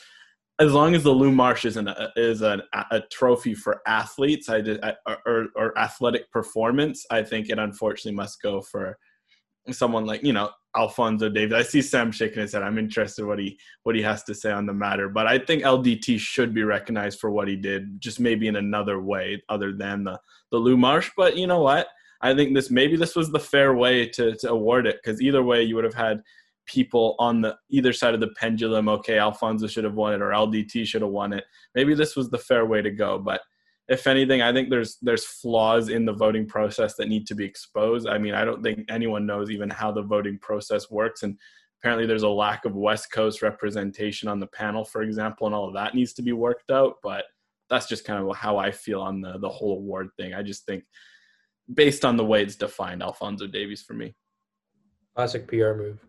as long as the Lou Marsh is an is an, a trophy for athletes, I did, or, or athletic performance, I think it unfortunately must go for someone like you know Alfonso Davies. I see Sam shaking his head. I'm interested what he what he has to say on the matter. But I think LDT should be recognized for what he did, just maybe in another way other than the the Lou Marsh. But you know what? I think this maybe this was the fair way to to award it because either way you would have had people on the either side of the pendulum. Okay, Alfonso should have won it or LDT should have won it. Maybe this was the fair way to go, but if anything, I think there's there's flaws in the voting process that need to be exposed. I mean, I don't think anyone knows even how the voting process works, and apparently there's a lack of West Coast representation on the panel, for example, and all of that needs to be worked out. But that's just kind of how I feel on the the whole award thing. I just think, based on the way it's defined, Alfonso Davies for me. Classic PR move.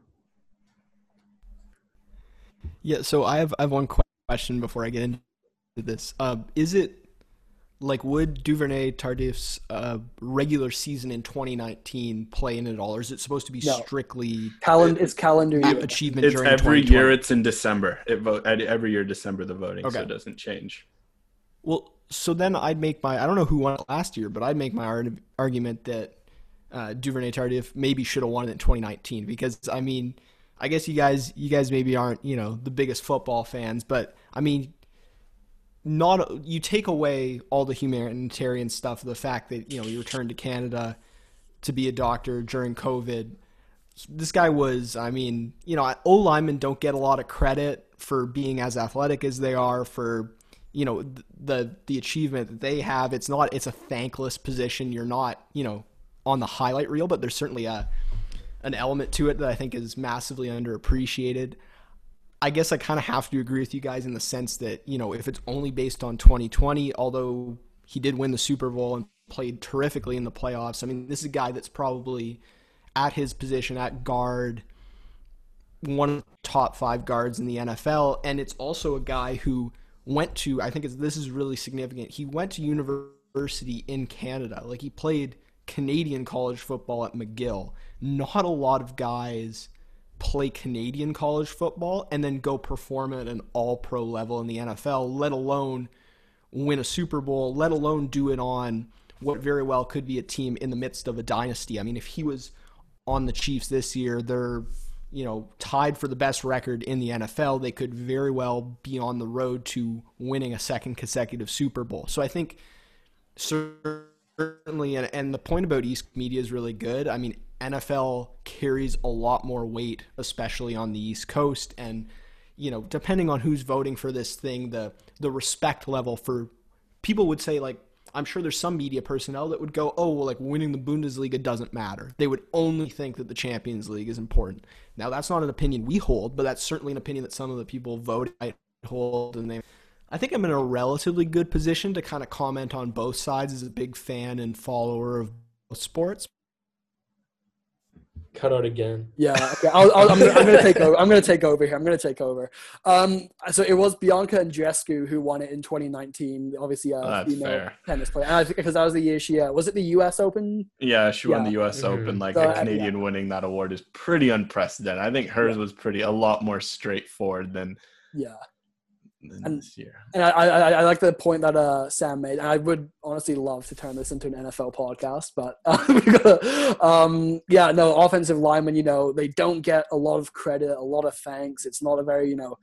Yeah, so I have I have one question before I get into this. Uh, is it like would Duvernay Tardif's uh, regular season in 2019 play in at all, or is it supposed to be no. strictly calendar? It's calendar year. achievement. It's every year. It's in December. It vote every year December the voting, okay. so it doesn't change. Well, so then I'd make my I don't know who won it last year, but I'd make my argument that uh, Duvernay Tardif maybe should have won it in 2019 because I mean, I guess you guys you guys maybe aren't you know the biggest football fans, but I mean not you take away all the humanitarian stuff, the fact that you know he returned to Canada to be a doctor during COVID. This guy was, I mean, you know, O linemen don't get a lot of credit for being as athletic as they are, for you know the the achievement that they have. It's not, it's a thankless position. You're not, you know, on the highlight reel, but there's certainly a an element to it that I think is massively underappreciated. I guess I kind of have to agree with you guys in the sense that, you know, if it's only based on 2020, although he did win the Super Bowl and played terrifically in the playoffs, I mean, this is a guy that's probably at his position at guard, one of the top five guards in the NFL. And it's also a guy who went to, I think this is really significant, he went to university in Canada. Like he played Canadian college football at McGill. Not a lot of guys play Canadian college football and then go perform at an all pro level in the NFL, let alone win a Super Bowl, let alone do it on what very well could be a team in the midst of a dynasty. I mean, if he was on the Chiefs this year, they're you know tied for the best record in the NFL. They could very well be on the road to winning a second consecutive Super Bowl. So I think certainly, and, and the point about East media is really good. I mean, NFL carries a lot more weight, especially on the East Coast. And, you know, depending on who's voting for this thing, the the respect level for people would say like I'm sure there's some media personnel that would go, oh, well, like winning the Bundesliga doesn't matter. They would only think that the Champions League is important. Now, that's not an opinion we hold, but that's certainly an opinion that some of the people vote hold. And they, I think I'm in a relatively good position to kind of comment on both sides as a big fan and follower of sports cut out again. Yeah, okay. i am gonna, gonna, take over. I'm gonna take over here. I'm gonna take over. Um, so it was Bianca Andreescu who won it in 2019. Obviously, a oh, female fair. tennis player, because that was the year she uh, was it the U.S. Open. Yeah, she won the U.S. Mm-hmm. Open. Like so, a Canadian yeah. winning that award is pretty unprecedented. I think hers yeah. was pretty a lot more straightforward than yeah and, this year. And I, I, I like the point that uh, Sam made. And I would honestly love to turn this into an NFL podcast, but uh, gotta, um, yeah, no, offensive linemen, you know, they don't get a lot of credit, a lot of thanks. It's not a very, you know,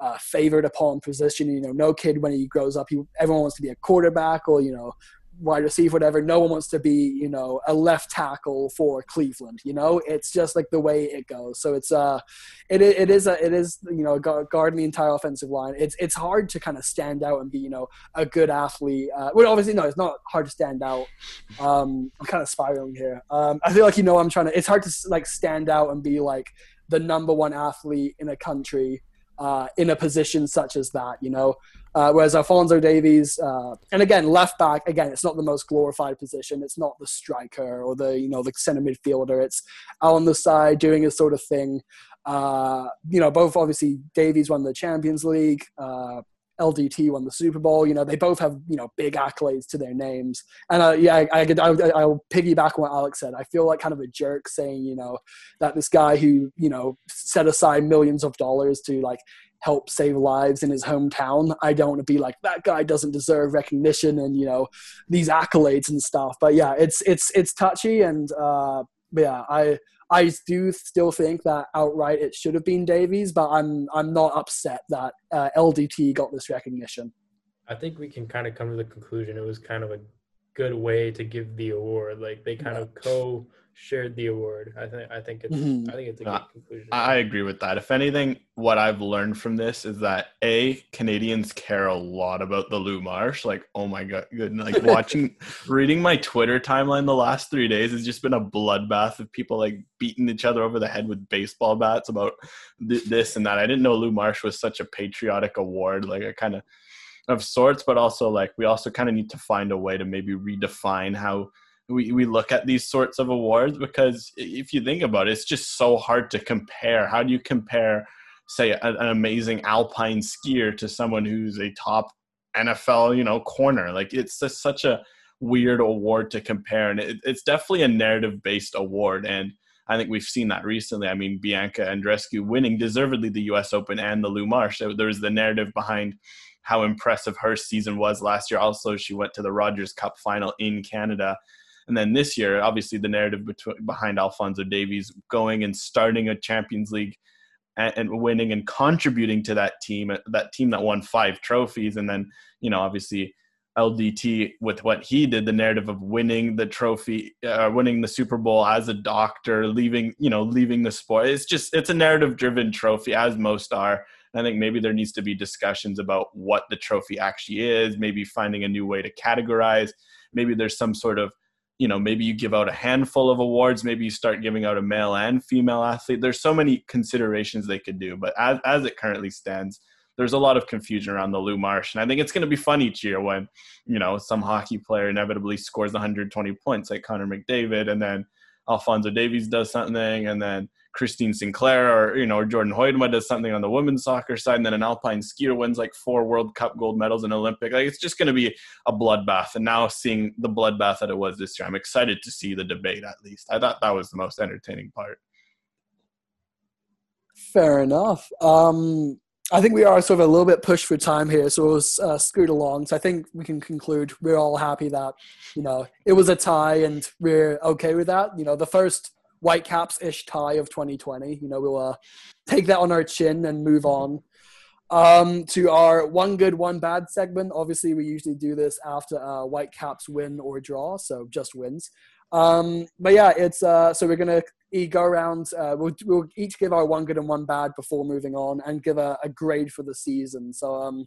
uh, favored upon position. You know, no kid when he grows up, he everyone wants to be a quarterback or you know wide receiver, whatever. No one wants to be, you know, a left tackle for Cleveland. You know, it's just like the way it goes. So it's uh, it it is a it is you know guarding the entire offensive line. It's it's hard to kind of stand out and be you know a good athlete. Uh, well, obviously no, it's not hard to stand out. Um, I'm kind of spiraling here. Um, I feel like you know I'm trying to. It's hard to like stand out and be like the number one athlete in a country uh, in a position such as that. You know. Uh, whereas Alfonso Davies, uh, and again, left back, again, it's not the most glorified position. It's not the striker or the you know the center midfielder. It's out on the side doing a sort of thing. Uh, you know, both obviously Davies won the Champions League. Uh, LDT won the Super Bowl. You know, they both have you know big accolades to their names. And uh, yeah, I, I, I, I'll piggyback on what Alex said. I feel like kind of a jerk saying you know that this guy who you know set aside millions of dollars to like help save lives in his hometown. I don't want to be like that guy doesn't deserve recognition and you know these accolades and stuff. But yeah, it's it's it's touchy and uh, yeah, I I do still think that outright it should have been Davies, but I'm I'm not upset that uh, LDT got this recognition. I think we can kind of come to the conclusion it was kind of a good way to give the award. Like they kind yeah. of co shared the award. I think I think it's mm-hmm. I think it's a good uh, conclusion. I agree with that. If anything, what I've learned from this is that a Canadians care a lot about the Lou Marsh. Like, oh my god, good. Like watching, reading my Twitter timeline the last three days has just been a bloodbath of people like beating each other over the head with baseball bats about th- this and that. I didn't know Lou Marsh was such a patriotic award. Like, I kind of of sorts, but also like we also kind of need to find a way to maybe redefine how we, we look at these sorts of awards because if you think about it, it's just so hard to compare. How do you compare, say, an, an amazing alpine skier to someone who's a top NFL, you know, corner? Like it's just such a weird award to compare, and it, it's definitely a narrative-based award. And I think we've seen that recently. I mean, Bianca Andreescu winning deservedly the U.S. Open and the Lou Marsh. There was the narrative behind how impressive her season was last year. Also, she went to the Rogers Cup final in Canada and then this year, obviously, the narrative between, behind Alfonso Davies going and starting a Champions League and, and, winning and contributing to that team, that team that won five trophies. And then, you know, obviously, LDT with what he did, the narrative of winning the trophy, uh, winning the Super Bowl as a doctor, leaving, you know, leaving the sport. It's just, it's a narrative driven trophy, as most are. I think maybe there needs to be discussions about what the trophy actually is, maybe finding a new way to categorize. Maybe there's some sort of you know maybe you give out a handful of awards maybe you start giving out a male and female athlete. There's so many considerations they could do but as, as it currently stands there's a lot of confusion around the Lou Marsh. And I think it's going to be fun each year when you know some hockey player inevitably scores 120 points like Connor McDavid and then Alfonso Davies does something and then Christine Sinclair or you know or Jordyn Huitema does something on the women's soccer side, and then an alpine skier wins like four World Cup gold medals in Olympic. Like it's just going to be a bloodbath. And now seeing the bloodbath that it was this year, I'm excited to see the debate. At least I thought that was the most entertaining part. Fair enough. Um, I think we are sort of a little bit pushed for time here, so we'll uh, scoot along. So I think we can conclude we're all happy that you know it was a tie, and we're okay with that. You know, the first Whitecaps ish tie of 2020. You know, we'll uh, take that on our chin and move on um, to our one good, one bad segment. Obviously, we usually do this after uh, Whitecaps win or draw, so just wins. Um, but yeah, it's uh, so we're gonna go around. Uh, we'll, we'll each give our one good and one bad before moving on, and give a, a grade for the season. So, um,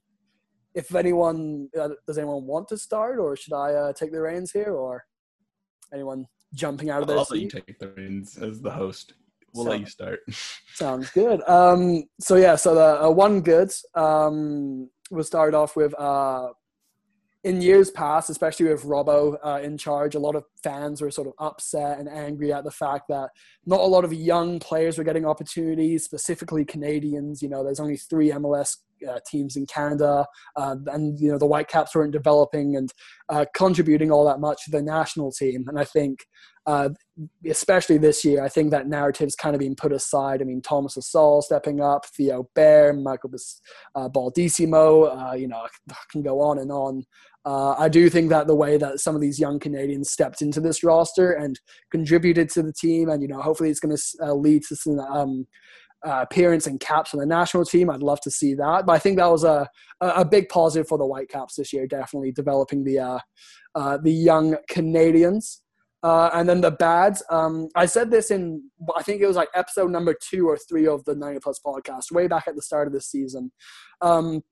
if anyone uh, does anyone want to start, or should I uh, take the reins here, or anyone jumping out of their I'll seat. let you take the reins as the host. We'll so, let you start. sounds good. Um, so yeah, so the uh, one good. Um, we'll start off with uh, in years past, especially with Robbo uh, in charge, a lot of fans were sort of upset and angry at the fact that not a lot of young players were getting opportunities, specifically Canadians. You know, there's only three MLS uh, teams in Canada, uh, and you know the Whitecaps weren't developing and uh, contributing all that much to the national team. And I think, uh, especially this year, I think that narrative's kind of been put aside. I mean, Thomas Hasal stepping up, Theo Bair, Michael uh, Baldisimo, uh, you know, I can go on and on. I do think that the way that some of these young Canadians stepped into this roster and contributed to the team, and you know, hopefully it's going to lead to some um, uh, appearance and caps on the national team. I'd love to see that. But I think that was a, a big positive for the Whitecaps this year, definitely developing the, uh, uh, the young Canadians. Uh, and then the bads, um, I said this in, I think it was like episode number two or three of the 90 Plus podcast, way back at the start of the season. Um,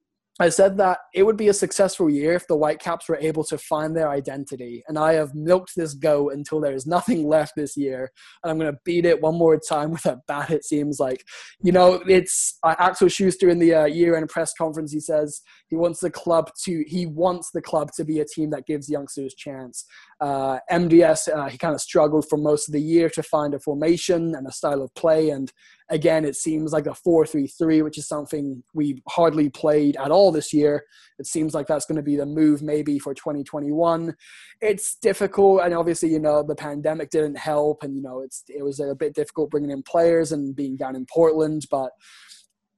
I said that it would be a successful year if the Whitecaps were able to find their identity. And I have milked this goat until there is nothing left this year. And I'm going to beat it one more time with a bat, it seems like. You know, it's uh, Axel Schuster in the uh, year end press conference. He says he wants the club to, he wants the club to be a team that gives youngsters chance. Uh, MDS, uh, he kind of struggled for most of the year to find a formation and a style of play. And Again, it seems like a 4 3 3, which is something we've hardly played at all this year. It seems like that's going to be the move maybe for 2021. It's difficult, and obviously, you know, the pandemic didn't help, and, you know, it's, it was a bit difficult bringing in players and being down in Portland, but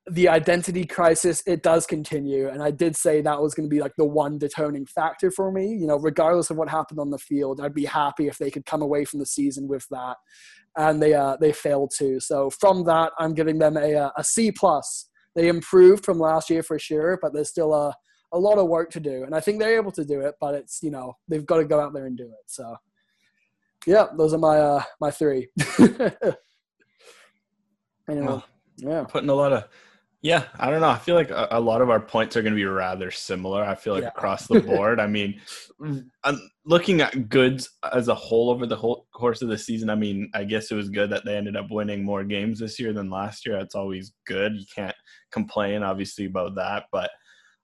the identity crisis it does continue. And i did say that was going to be like the one determining factor for me. You know regardless of what happened on the field i'd be happy if they could come away from the season with that. And they uh, they failed to. So from that i'm giving them a, uh, a c plus. They improved from last year for sure but there's still a, a lot of work to do. And i think they're able to do it but it's you know they've got to go out there and do it. So yeah those are my uh my three. Anyway, well, yeah. putting a lot of yeah, I don't know. I feel like a, a lot of our points are going to be rather similar. I feel like Yeah. across the board. I mean, mm. I'm looking at goods as a whole over the whole course of the season. I mean, I guess it was good that they ended up winning more games this year than last year. That's always good. You can't complain, obviously, about that. But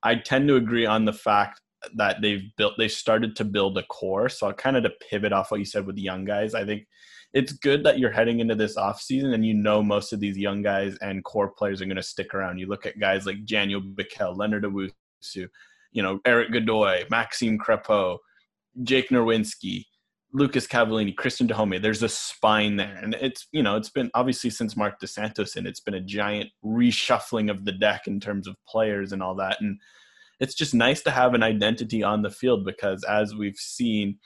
I tend to agree on the fact that they've built, they started to build a core. So kind of to pivot off what you said with the young guys, I think it's good that you're heading into this offseason and you know most of these young guys and core players are going to stick around. You look at guys like Daniel Bikel, Leonard Owusu, you know, Erik Godoy, Maxime Crepeau, Jake Nerwinski, Lucas Cavallini, Cristian Dajome. There's a spine there. And it's, you know, it's been obviously since Marc Dos Santos and it's been a giant reshuffling of the deck in terms of players and all that. And it's just nice to have an identity on the field because as we've seen,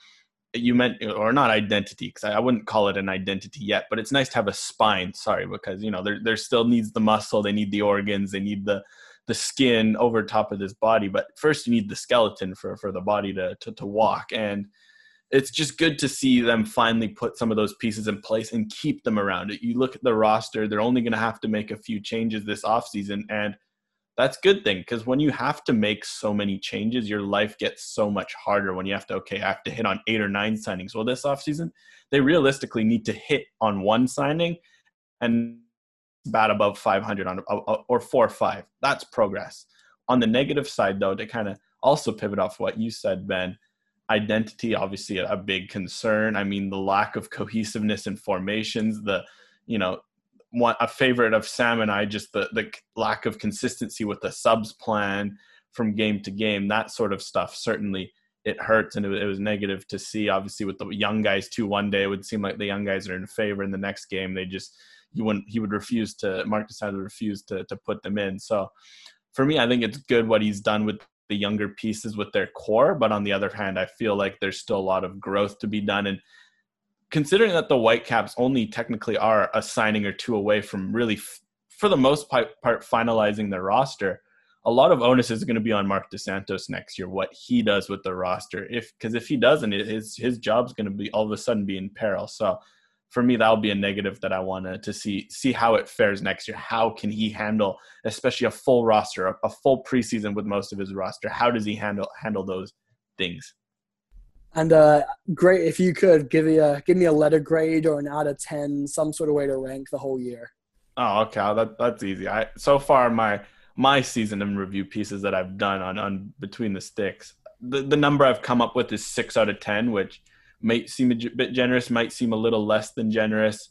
you meant or not identity because I wouldn't call it an identity yet, but it's nice to have a spine. Sorry, because you know there there still needs the muscle, they need the organs, they need the the skin over top of this body. But first, you need the skeleton for for the body to to, to walk, and it's just good to see them finally put some of those pieces in place and keep them around. It you look at the roster; they're only going to have to make a few changes this offseason, and that's good thing because when you have to make so many changes, your life gets so much harder when you have to, okay, I have to hit on eight or nine signings. Well, this offseason, they realistically need to hit on one signing and bat above 500 on uh, uh, or four or five. That's progress. On the negative side, though, to kind of also pivot off what you said, Ben, identity obviously a, a big concern. I mean, the lack of cohesiveness in formations, the you know one a favorite of Sam and I just the the lack of consistency with the subs plan from game to game that sort of stuff. Certainly it hurts and it, it was negative to see. Obviously with the young guys too one day it would seem like the young guys are in favor in the next game they just you wouldn't he would refuse to Mark decided to refuse to to put them in. So for me I think it's good what he's done with the younger pieces with their core but on the other hand I feel like there's still a lot of growth to be done. And considering that the Whitecaps only technically are a signing or two away from really, f- for the most part, finalizing their roster, a lot of onus is going to be on Marc Dos Santos next year. What he does with the roster, if because if he doesn't, his his job's going to be all of a sudden be in peril. So for me, that'll be a negative that I want to see see how it fares next year. How can he handle, especially a full roster, a, a full preseason with most of his roster? How does he handle handle those things? And uh, great if you could give me a give me a letter grade or an out of ten, some sort of way to rank the whole year. Oh, okay. That that's easy. I so far my my season and review pieces that I've done on on between the sticks, the the number I've come up with is six out of ten, which might seem a bit generous, might seem a little less than generous.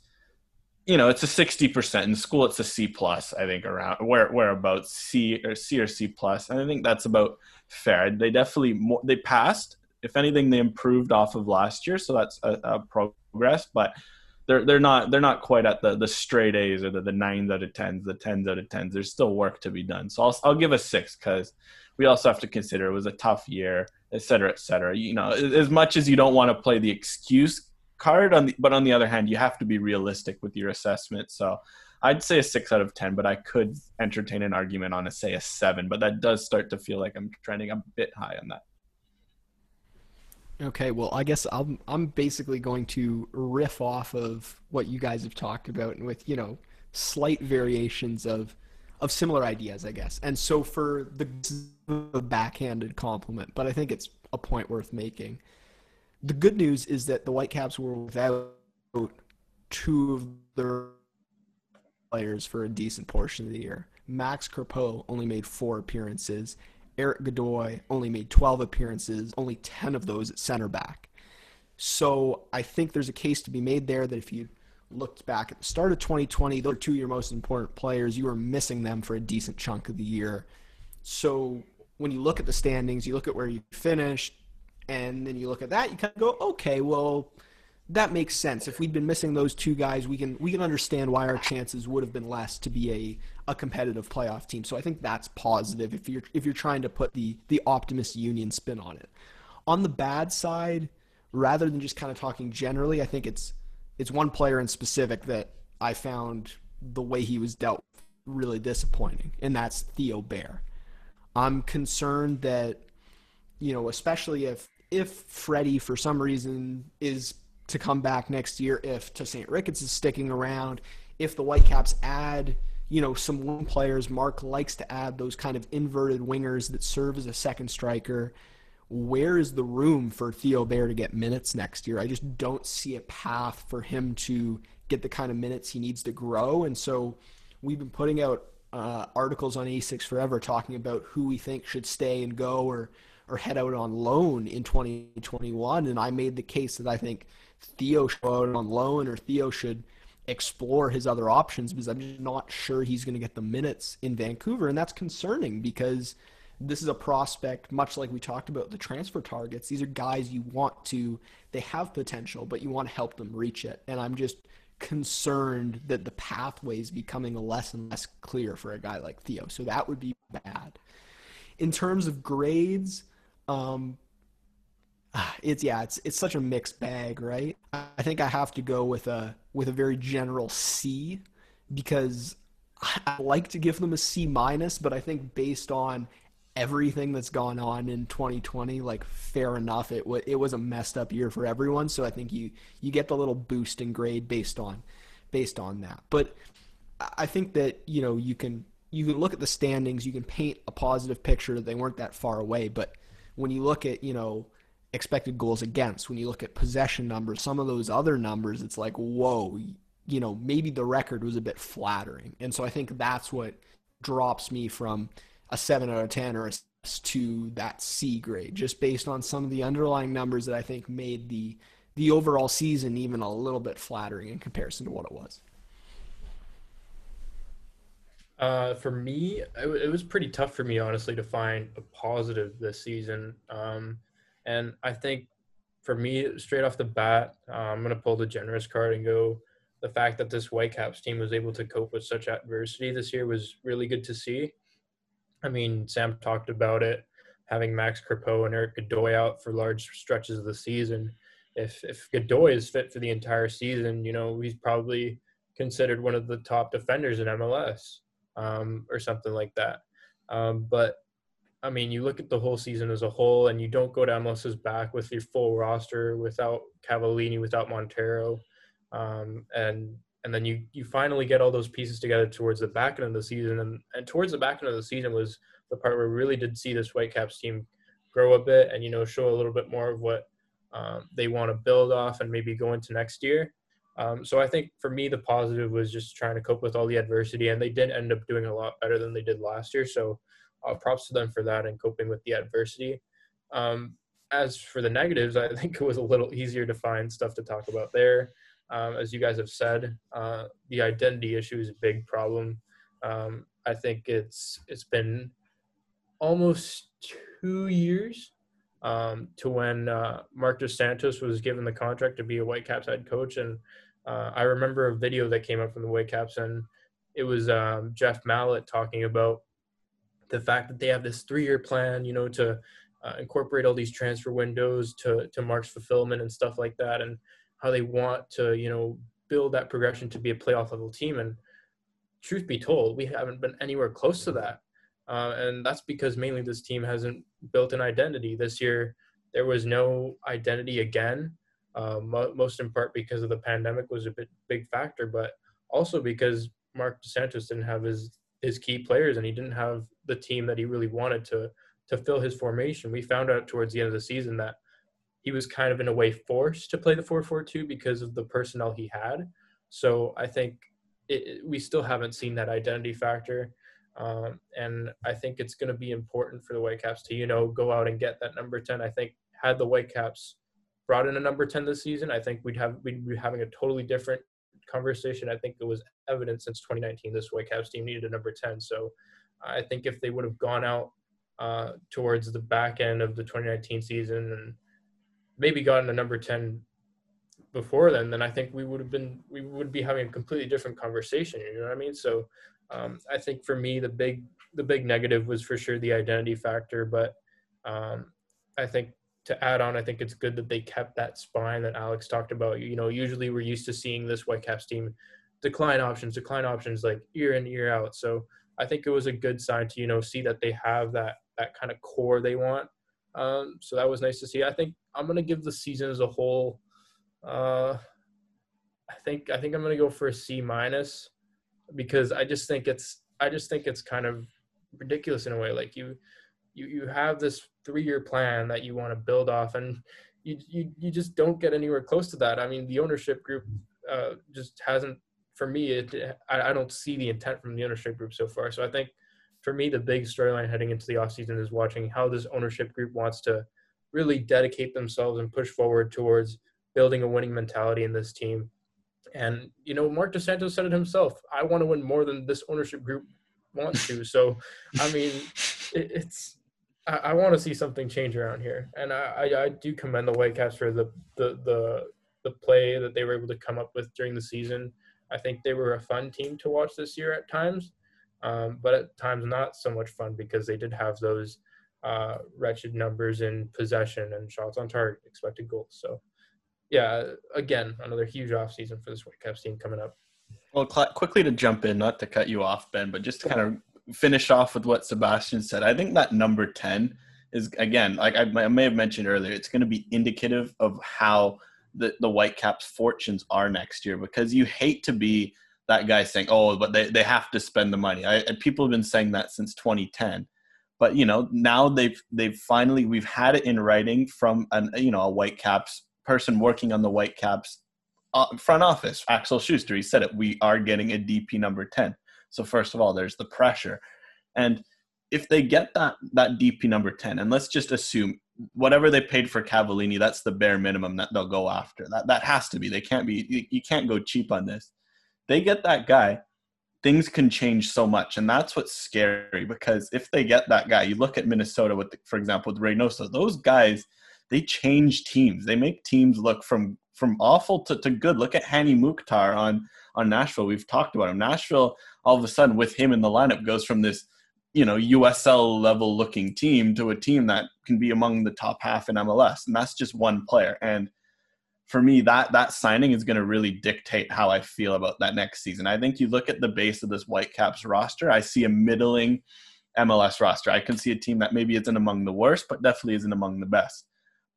You know, it's a sixty percent in school. It's a C plus, I think, around where whereabouts C or C or C plus, and I think that's about fair. They definitely more, they passed. If anything, they improved off of last year, so that's a, a progress. But they're they're not they're not quite at the the straight A's or the, the nines out of tens, the tens out of tens. There's still work to be done. So I'll I'll give a six because we also have to consider it was a tough year, et cetera, et cetera. You know, as much as you don't want to play the excuse card on the, but on the other hand, you have to be realistic with your assessment. So I'd say a six out of ten, but I could entertain an argument on a say a seven. But that does start to feel like I'm trending a bit high on that. Okay, well, I guess I'm I'm basically going to riff off of what you guys have talked about, and with you know slight variations of of similar ideas, I guess. And so for the, backhanded compliment, but I think it's a point worth making. The good news is that the Whitecaps were without two of their players for a decent portion of the year. Max Crepeau only made four appearances. Erik Godoy only made 12 appearances, only 10 of those at center back. So I think there's a case to be made there that if you looked back at the start of 2020, those are two of your most important players. You were missing them for a decent chunk of the year. So when you look at the standings, you look at where you finished, and then you look at that, you kind of go, okay, well, that makes sense. If we'd been missing those two guys, we can we can understand why our chances would have been less to be a, a competitive playoff team. So I think that's positive if you're if you're trying to put the the optimist union spin on it. On the bad side, rather than just kind of talking generally, I think it's it's one player in specific that I found the way he was dealt really disappointing, and that's Theo Bair. I'm concerned that you know, especially if if Freddie for some reason is to come back next year if Tosaint Ricketts is sticking around, if the Whitecaps add, you know, some wing players. Mark likes to add those kind of inverted wingers that serve as a second striker. Where is the room for Theo Bair to get minutes next year? I just don't see a path for him to get the kind of minutes he needs to grow. And so we've been putting out uh, articles on 86 Forever talking about who we think should stay and go or or head out on loan in 2021. And I made the case that I think Theo should go out on loan or Theo should explore his other options because I'm not sure he's going to get the minutes in Vancouver. And that's concerning because this is a prospect, much like we talked about the transfer targets. These are guys you want to, they have potential, but you want to help them reach it. And I'm just concerned that the pathway is becoming less and less clear for a guy like Theo. So that would be bad. In terms of grades, um, it's yeah, it's it's such a mixed bag, right? I think I have to go with a with a very general C because I like to give them a C minus, but I think based on everything that's gone on in 2020, like fair enough, it was it was a messed up year for everyone. So I think you you get the little boost in grade based on based on that. But I think that you know you can you can look at the standings, you can paint a positive picture. They weren't that far away, but when you look at you know expected goals against, when you look at possession numbers, some of those other numbers, it's like, whoa, you know, maybe the record was a bit flattering. And so I think that's what drops me from a 7 out of 10 or a to that C grade, just based on some of the underlying numbers that I think made the the overall season even a little bit flattering in comparison to what it was. Uh, for me, it, it, was pretty tough for me, honestly, to find a positive this season. Um, and I think for me, straight off the bat, uh, I'm going to pull the generous card and go. The fact that this Whitecaps team was able to cope with such adversity this year was really good to see. I mean, Sam talked about it, having Max Crepeau and Erik Godoy out for large stretches of the season. If if Godoy is fit for the entire season, you know he's probably considered one of the top defenders in MLS um, or something like that. Um, but I mean, you look at the whole season as a whole, and you don't go to MLS's back with your full roster without Cavallini, without Montero, um, and and then you you finally get all those pieces together towards the back end of the season, and and towards the back end of the season was the part where we really did see this Whitecaps team grow a bit and you know show a little bit more of what um, they want to build off and maybe go into next year. Um, so I think for me the positive was just trying to cope with all the adversity, and they did end up doing a lot better than they did last year. So uh, props to them for that and coping with the adversity. Um, as for the negatives, I think it was a little easier to find stuff to talk about there. Um, as you guys have said, uh, the identity issue is a big problem. Um, I think it's it's been almost two years um, to when uh, Marc Dos Santos was given the contract to be a Whitecaps head coach, and uh, I remember a video that came up from the Whitecaps, and it was um, Jeff Mallett talking about the fact that they have this three-year plan, you know, to uh, incorporate all these transfer windows to to Mark's fulfillment and stuff like that, and how they want to, you know, build that progression to be a playoff level team. And truth be told, we haven't been anywhere close to that, uh, and that's because mainly this team hasn't built an identity this year. There was no identity again, uh, mo- most in part because of the pandemic was a bit big factor, but also because Marc Dos Santos didn't have his his key players and he didn't have the team that he really wanted to to fill his formation. We found out towards the end of the season that he was kind of in a way forced to play the 4-4-2 because of the personnel he had. So I think it, we still haven't seen that identity factor. Um, and I think it's going to be important for the Whitecaps to, you know, go out and get that number 10. I think had the Whitecaps brought in a number 10 this season, I think we'd have, we'd be having a totally different conversation. I think it was evident since 2019 this Whitecaps team needed a number 10. So I think if they would have gone out uh, towards the back end of the 2019 season and maybe gotten a number 10 before then, then I think we would have been we would be having a completely different conversation. You know what I mean? So um, I think for me the big the big negative was for sure the identity factor, but um, I think to add on, I think it's good that they kept that spine that Alex talked about. You know, usually we're used to seeing this Whitecaps team decline options, decline options like year in year out. So I think it was a good sign to you know see that they have that that kind of core they want. Um, so that was nice to see. I think I'm gonna give the season as a whole. Uh, I think I think I'm gonna go for a C minus because I just think it's I just think it's kind of ridiculous in a way. Like you you you have this three year plan that you want to build off, and you you you just don't get anywhere close to that. I mean, the ownership group uh, just hasn't. For me, it I, I don't see the intent from the ownership group so far. So I think for me, the big storyline heading into the offseason is watching how this ownership group wants to really dedicate themselves and push forward towards building a winning mentality in this team. And you know, Marc Dos Santos said it himself. I want to win more than this ownership group wants to. So, I mean, it, it's I, I want to see something change around here, and I, I, I do commend the Whitecaps for the, the the the play that they were able to come up with during the season. I think they were a fun team to watch this year at times, um, but at times not so much fun because they did have those uh, wretched numbers in possession and shots on target, expected goals. So, yeah, again, another huge offseason for this Whitecaps team coming up. Well, quickly to jump in, not to cut you off, Ben, but just to kind of finish off with what Sebastian said, I think that number 10 is, again, like I, I may have mentioned earlier, it's going to be indicative of how the, the Whitecaps' fortunes are next year because you hate to be that guy saying, oh, but they, they have to spend the money. I, people have been saying that since 2010. But you know now they've they've finally we've had it in writing from an you know a Whitecaps person working on the Whitecaps uh, front office, Axel Schuster. He said it. We are getting a DP number ten. So first of all, there's the pressure, and if they get that that DP number ten, and let's just assume whatever they paid for Cavallini, that's the bare minimum that they'll go after. That that has to be. They can't be. You, can't go cheap on this. They get that guy. Things can change so much, and that's what's scary. Because if they get that guy, you look at Minnesota with, for example, with Reynoso. Those guys, they change teams. They make teams look from from awful to, to good. Look at Hany Mukhtar on on Nashville. We've talked about him. Nashville all of a sudden with him in the lineup goes from this you know USL level looking team to a team that can be among the top half in MLS and that's just one player and for me that that signing is going to really dictate how I feel about that next season. I think you look at the base of this Whitecaps roster, I see a middling MLS roster. I can see a team that maybe isn't among the worst but definitely isn't among the best.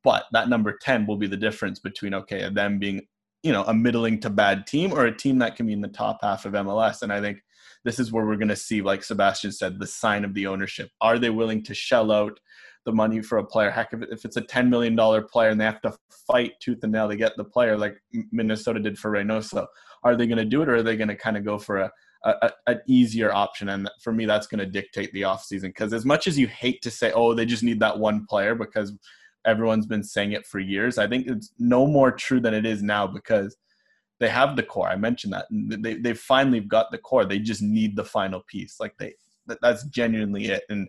But that number 10 will be the difference between okay, them being you know a middling to bad team or a team that can be in the top half of MLS and I think this is where we're going to see, like Sebastian said, the sign of the ownership. Are they willing to shell out the money for a player? Heck, if, it's a $10 million player and they have to fight tooth and nail to get the player, like Minnesota did for Reynoso, are they going to do it or are they going to kind of go for a, a, an easier option? And for me, that's going to dictate the offseason. Because as much as you hate to say, oh, they just need that one player because everyone's been saying it for years, I think it's no more true than it is now because – they have the core. I mentioned that they they finally got the core. They just need the final piece. Like they that's genuinely it. And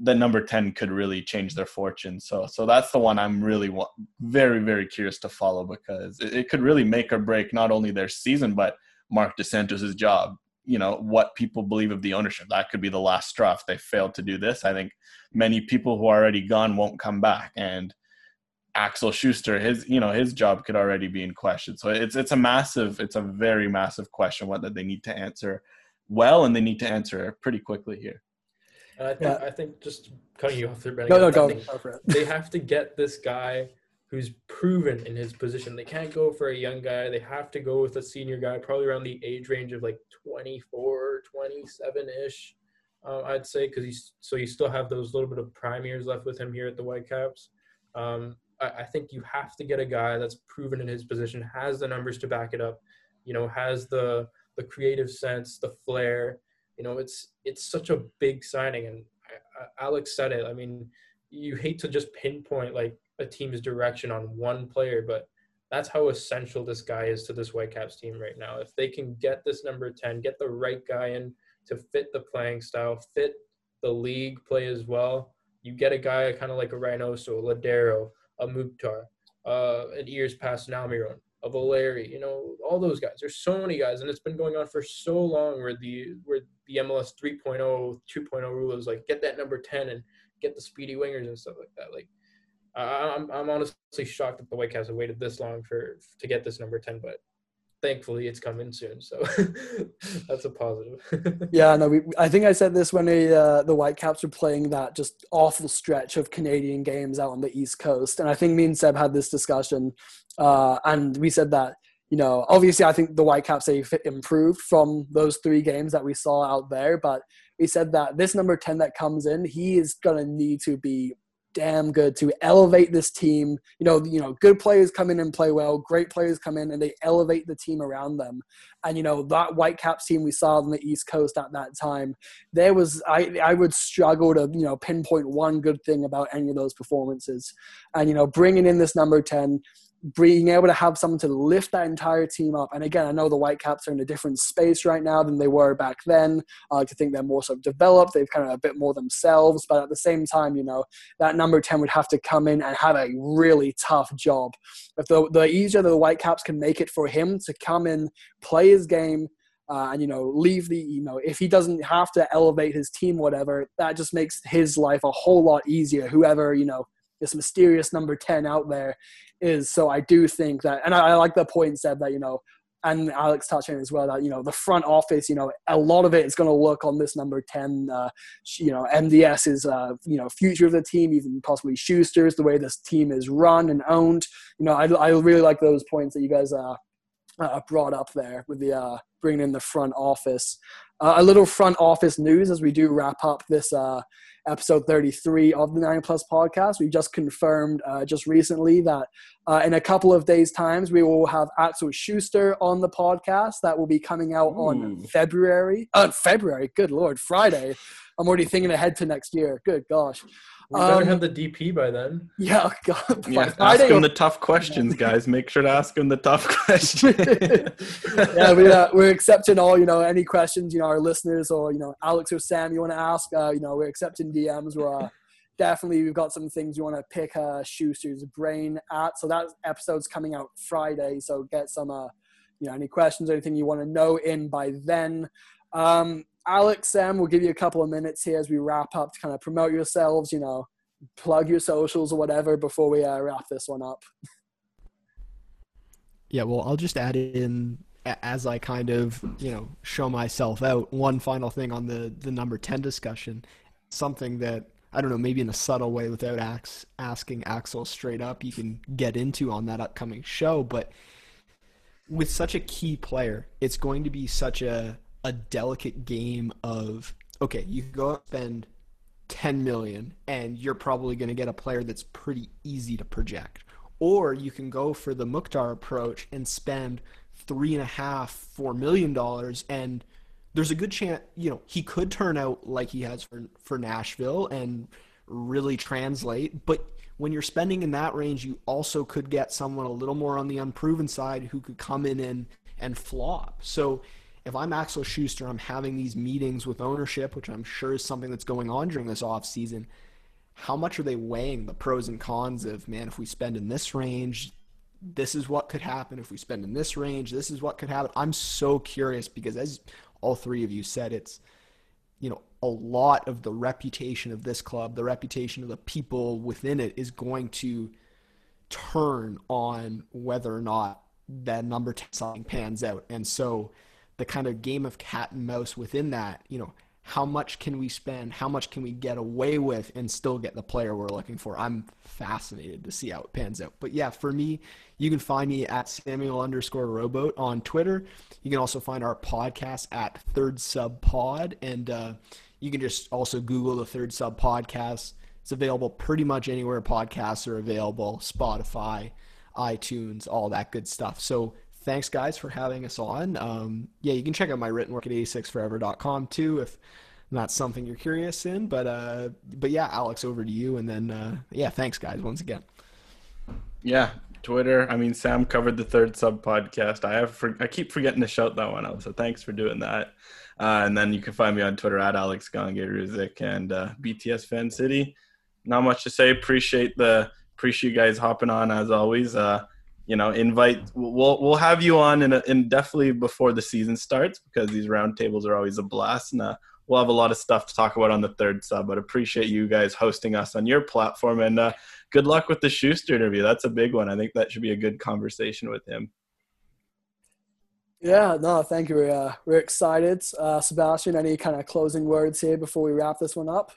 the number 10 could really change their fortune. So so that's the one I'm really very very curious to follow because it, it could really make or break not only their season but Marc Dos Santos's job. You know what people believe of the ownership. That could be the last straw if they fail to do this. I think many people who are already gone won't come back and Axel Schuster, his you know his job could already be in question. So it's it's a massive, it's a very massive question what that they need to answer well and they need to answer pretty quickly here. And I think yeah. I think just cutting you off there, Benny, no, no, go. they have to get this guy who's proven in his position. They can't go for a young guy. They have to go with a senior guy, probably around the age range of like 24, 27 ish. Uh, I'd say because he's so you still have those little bit of prime years left with him here at the Whitecaps. Um, I, think you have to get a guy that's proven in his position, has the numbers to back it up, you know, has the the creative sense, the flair. You know, it's it's such a big signing, and Alex said it. I mean, you hate to just pinpoint like a team's direction on one player, but That's how essential this guy is to this Whitecaps team right now. If they can get this number 10, get the right guy in to fit the playing style, fit the league play as well, you get a guy kind of like a Reynoso, a Lodeiro, a Mukhtar, uh, an ears past Namiron, a Valeri, you know, all those guys. There's so many guys, and it's been going on for so long where the where the MLS 3.0, 2.0 rule is like get that number 10 and get the speedy wingers and stuff like that. Like I'm I'm honestly shocked that the Whitecaps have waited this long for to get this number 10, but thankfully it's coming soon so that's a positive. Yeah no we, i think i said this when the uh, the whitecaps were playing that just awful stretch of canadian games out on the east coast and i think me and seb had this discussion uh, and we said that you know obviously i think the whitecaps have improved from those three games that we saw out there but we said that this number 10 that comes in he is going to need to be damn good to elevate this team. You know, you know, good players come in and play well, great players come in and they elevate the team around them. And you know, that Whitecaps team we saw on the East Coast at that time, there was I I would struggle to, you know, pinpoint one good thing about any of those performances. And you know, bringing in this number 10 being able to have someone to lift that entire team up. And again, I know the Whitecaps are in a different space right now than they were back then. I like to think they're more sort of developed. They've kind of a bit more themselves. But at the same time, you know, that number 10 would have to come in and have a really tough job. If the, the easier the Whitecaps can make it for him to come in, play his game, uh, and you know leave the you know if he doesn't have to elevate his team whatever that just makes his life a whole lot easier whoever you know this mysterious number 10 out there is. So I do think that, and I, I like the point said that, you know, and Alex touched on as well that you know the front office, you know, a lot of it is going to look on this number ten. Uh, you know, MDS is uh, you know future of the team, even possibly Schuster's the way this team is run and owned. You know, I, I really like those points that you guys uh, uh brought up there with the uh, bringing in the front office. Uh, a little front office news as we do wrap up this uh, episode 33 of the 9 Plus podcast. We just confirmed uh, just recently that uh, in a couple of days' times, we will have Axel Schuster on the podcast. That will be coming out Ooh. on February. Uh, February, good lord, Friday. I'm already thinking ahead to next year. Good gosh. We better um, have the DP by then. Yeah, God. Yeah, ask him the tough questions, guys. Make sure to ask him the tough questions. yeah, we, uh, we're accepting all you know any questions you know our listeners or you know Alex or Sam you want to ask. Uh, you know we're accepting DMs. We're uh, definitely we've got some things you want to pick uh, Schuster's brain at. So that episode's coming out Friday. So get some uh, you know any questions or anything you want to know in by then. Um, Alex, Sam, we'll give you a couple of minutes here as we wrap up to kind of promote yourselves, you know, plug your socials or whatever before we uh, wrap this one up. Yeah, well, I'll just add in as I kind of, you know, show myself out. One final thing on the the number 10 discussion, something that I don't know, maybe in a subtle way without ax- asking Axel straight up, you can get into on that upcoming show, but with such a key player, it's going to be such a a delicate game of okay, you go and spend 10 million and you're probably going to get a player that's pretty easy to project. Or you can go for the Mukhtar approach and spend three and a half, four million dollars and there's a good chance, you know, he could turn out like he has for for Nashville and really translate, but when you're spending in that range, you also could get someone a little more on the unproven side who could come in and and flop. So if I'm Axel Schuster, I'm having these meetings with ownership, which I'm sure is something that's going on during this off season. How much are they weighing the pros and cons of man? If we spend in this range, this is what could happen. If we spend in this range, this is what could happen. I'm so curious because, as all three of you said, it's you know a lot of the reputation of this club, the reputation of the people within it, is going to turn on whether or not that number 10 signing pans out. And so the kind of game of cat and mouse within that, you know, how much can we spend? How much can we get away with and still get the player we're looking for? I'm fascinated to see how it pans out. But yeah, for me, you can find me at Samuel underscore rowboat on Twitter. You can also find our podcast at Third Sub Pod. And uh, you can just also Google the Third Sub Podcast. It's available pretty much anywhere podcasts are available Spotify, iTunes, all that good stuff. So thanks guys for having us on. Um, yeah, you can check out my written work at 86forever.com too if that's something you're curious in. But uh, but yeah, Alex, over to you, and then uh, yeah, thanks guys once again. Yeah, Twitter. I mean, Sam covered the third sub podcast. I have for, I keep forgetting to shout that one out. So thanks for doing that. Uh, and then you can find me on Twitter at Alex Gange Ruzik and uh, BTS Fan City. Not much to say. Appreciate the appreciate you guys hopping on as always. Uh, you know, invite we'll we'll have you on in, a, in definitely before the season starts because these roundtables are always a blast and uh, we'll have a lot of stuff to talk about on the third sub. But appreciate you guys hosting us on your platform and uh, good luck with the Schuster interview. That's a big one. I think that should be a good conversation with him. Yeah, no, thank you. We're, uh, we're excited. Uh, Sebastian, any kind of closing words here before we wrap this one up?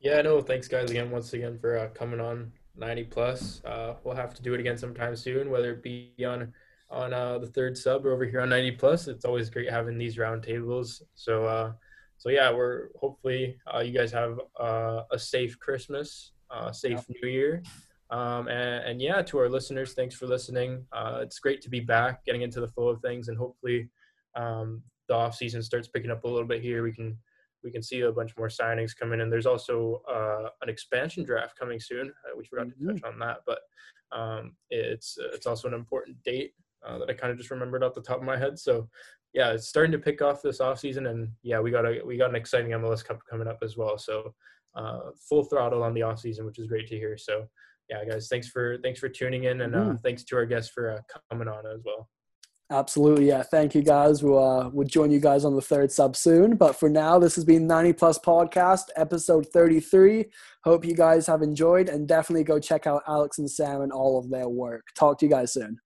Yeah, no, thanks guys again once again for uh, coming on 90 plus. Uh, we'll have to do it again sometime soon, whether it be on on uh, the third sub or over here on 90 plus. It's always great having these roundtables. So uh, so yeah, we're hopefully uh, you guys have uh, a safe Christmas, uh, safe yeah. New Year. Um, and, and, yeah, to our listeners, thanks for listening. Uh, it's great to be back, getting into the flow of things, and hopefully um, the off season starts picking up a little bit here. We can we can see a bunch more signings coming in. There's also uh, an expansion draft coming soon. Uh, we forgot mm-hmm. to touch on that, but um, it's it's also an important date uh, that I kind of just remembered off the top of my head. So yeah, it's starting to pick off this off season, and yeah, we got a we got an exciting MLS Cup coming up as well. So uh, full throttle on the off season, which is great to hear. So yeah, guys, thanks for thanks for tuning in, and uh, mm-hmm. thanks to our guests for uh, coming on as well. Absolutely, yeah. Thank you, guys. We'll uh, we'll join you guys on the third sub soon. But for now, this has been 90 Plus Podcast, episode 33. Hope you guys have enjoyed, and definitely go check out Alex and Sam and all of their work. Talk to you guys soon.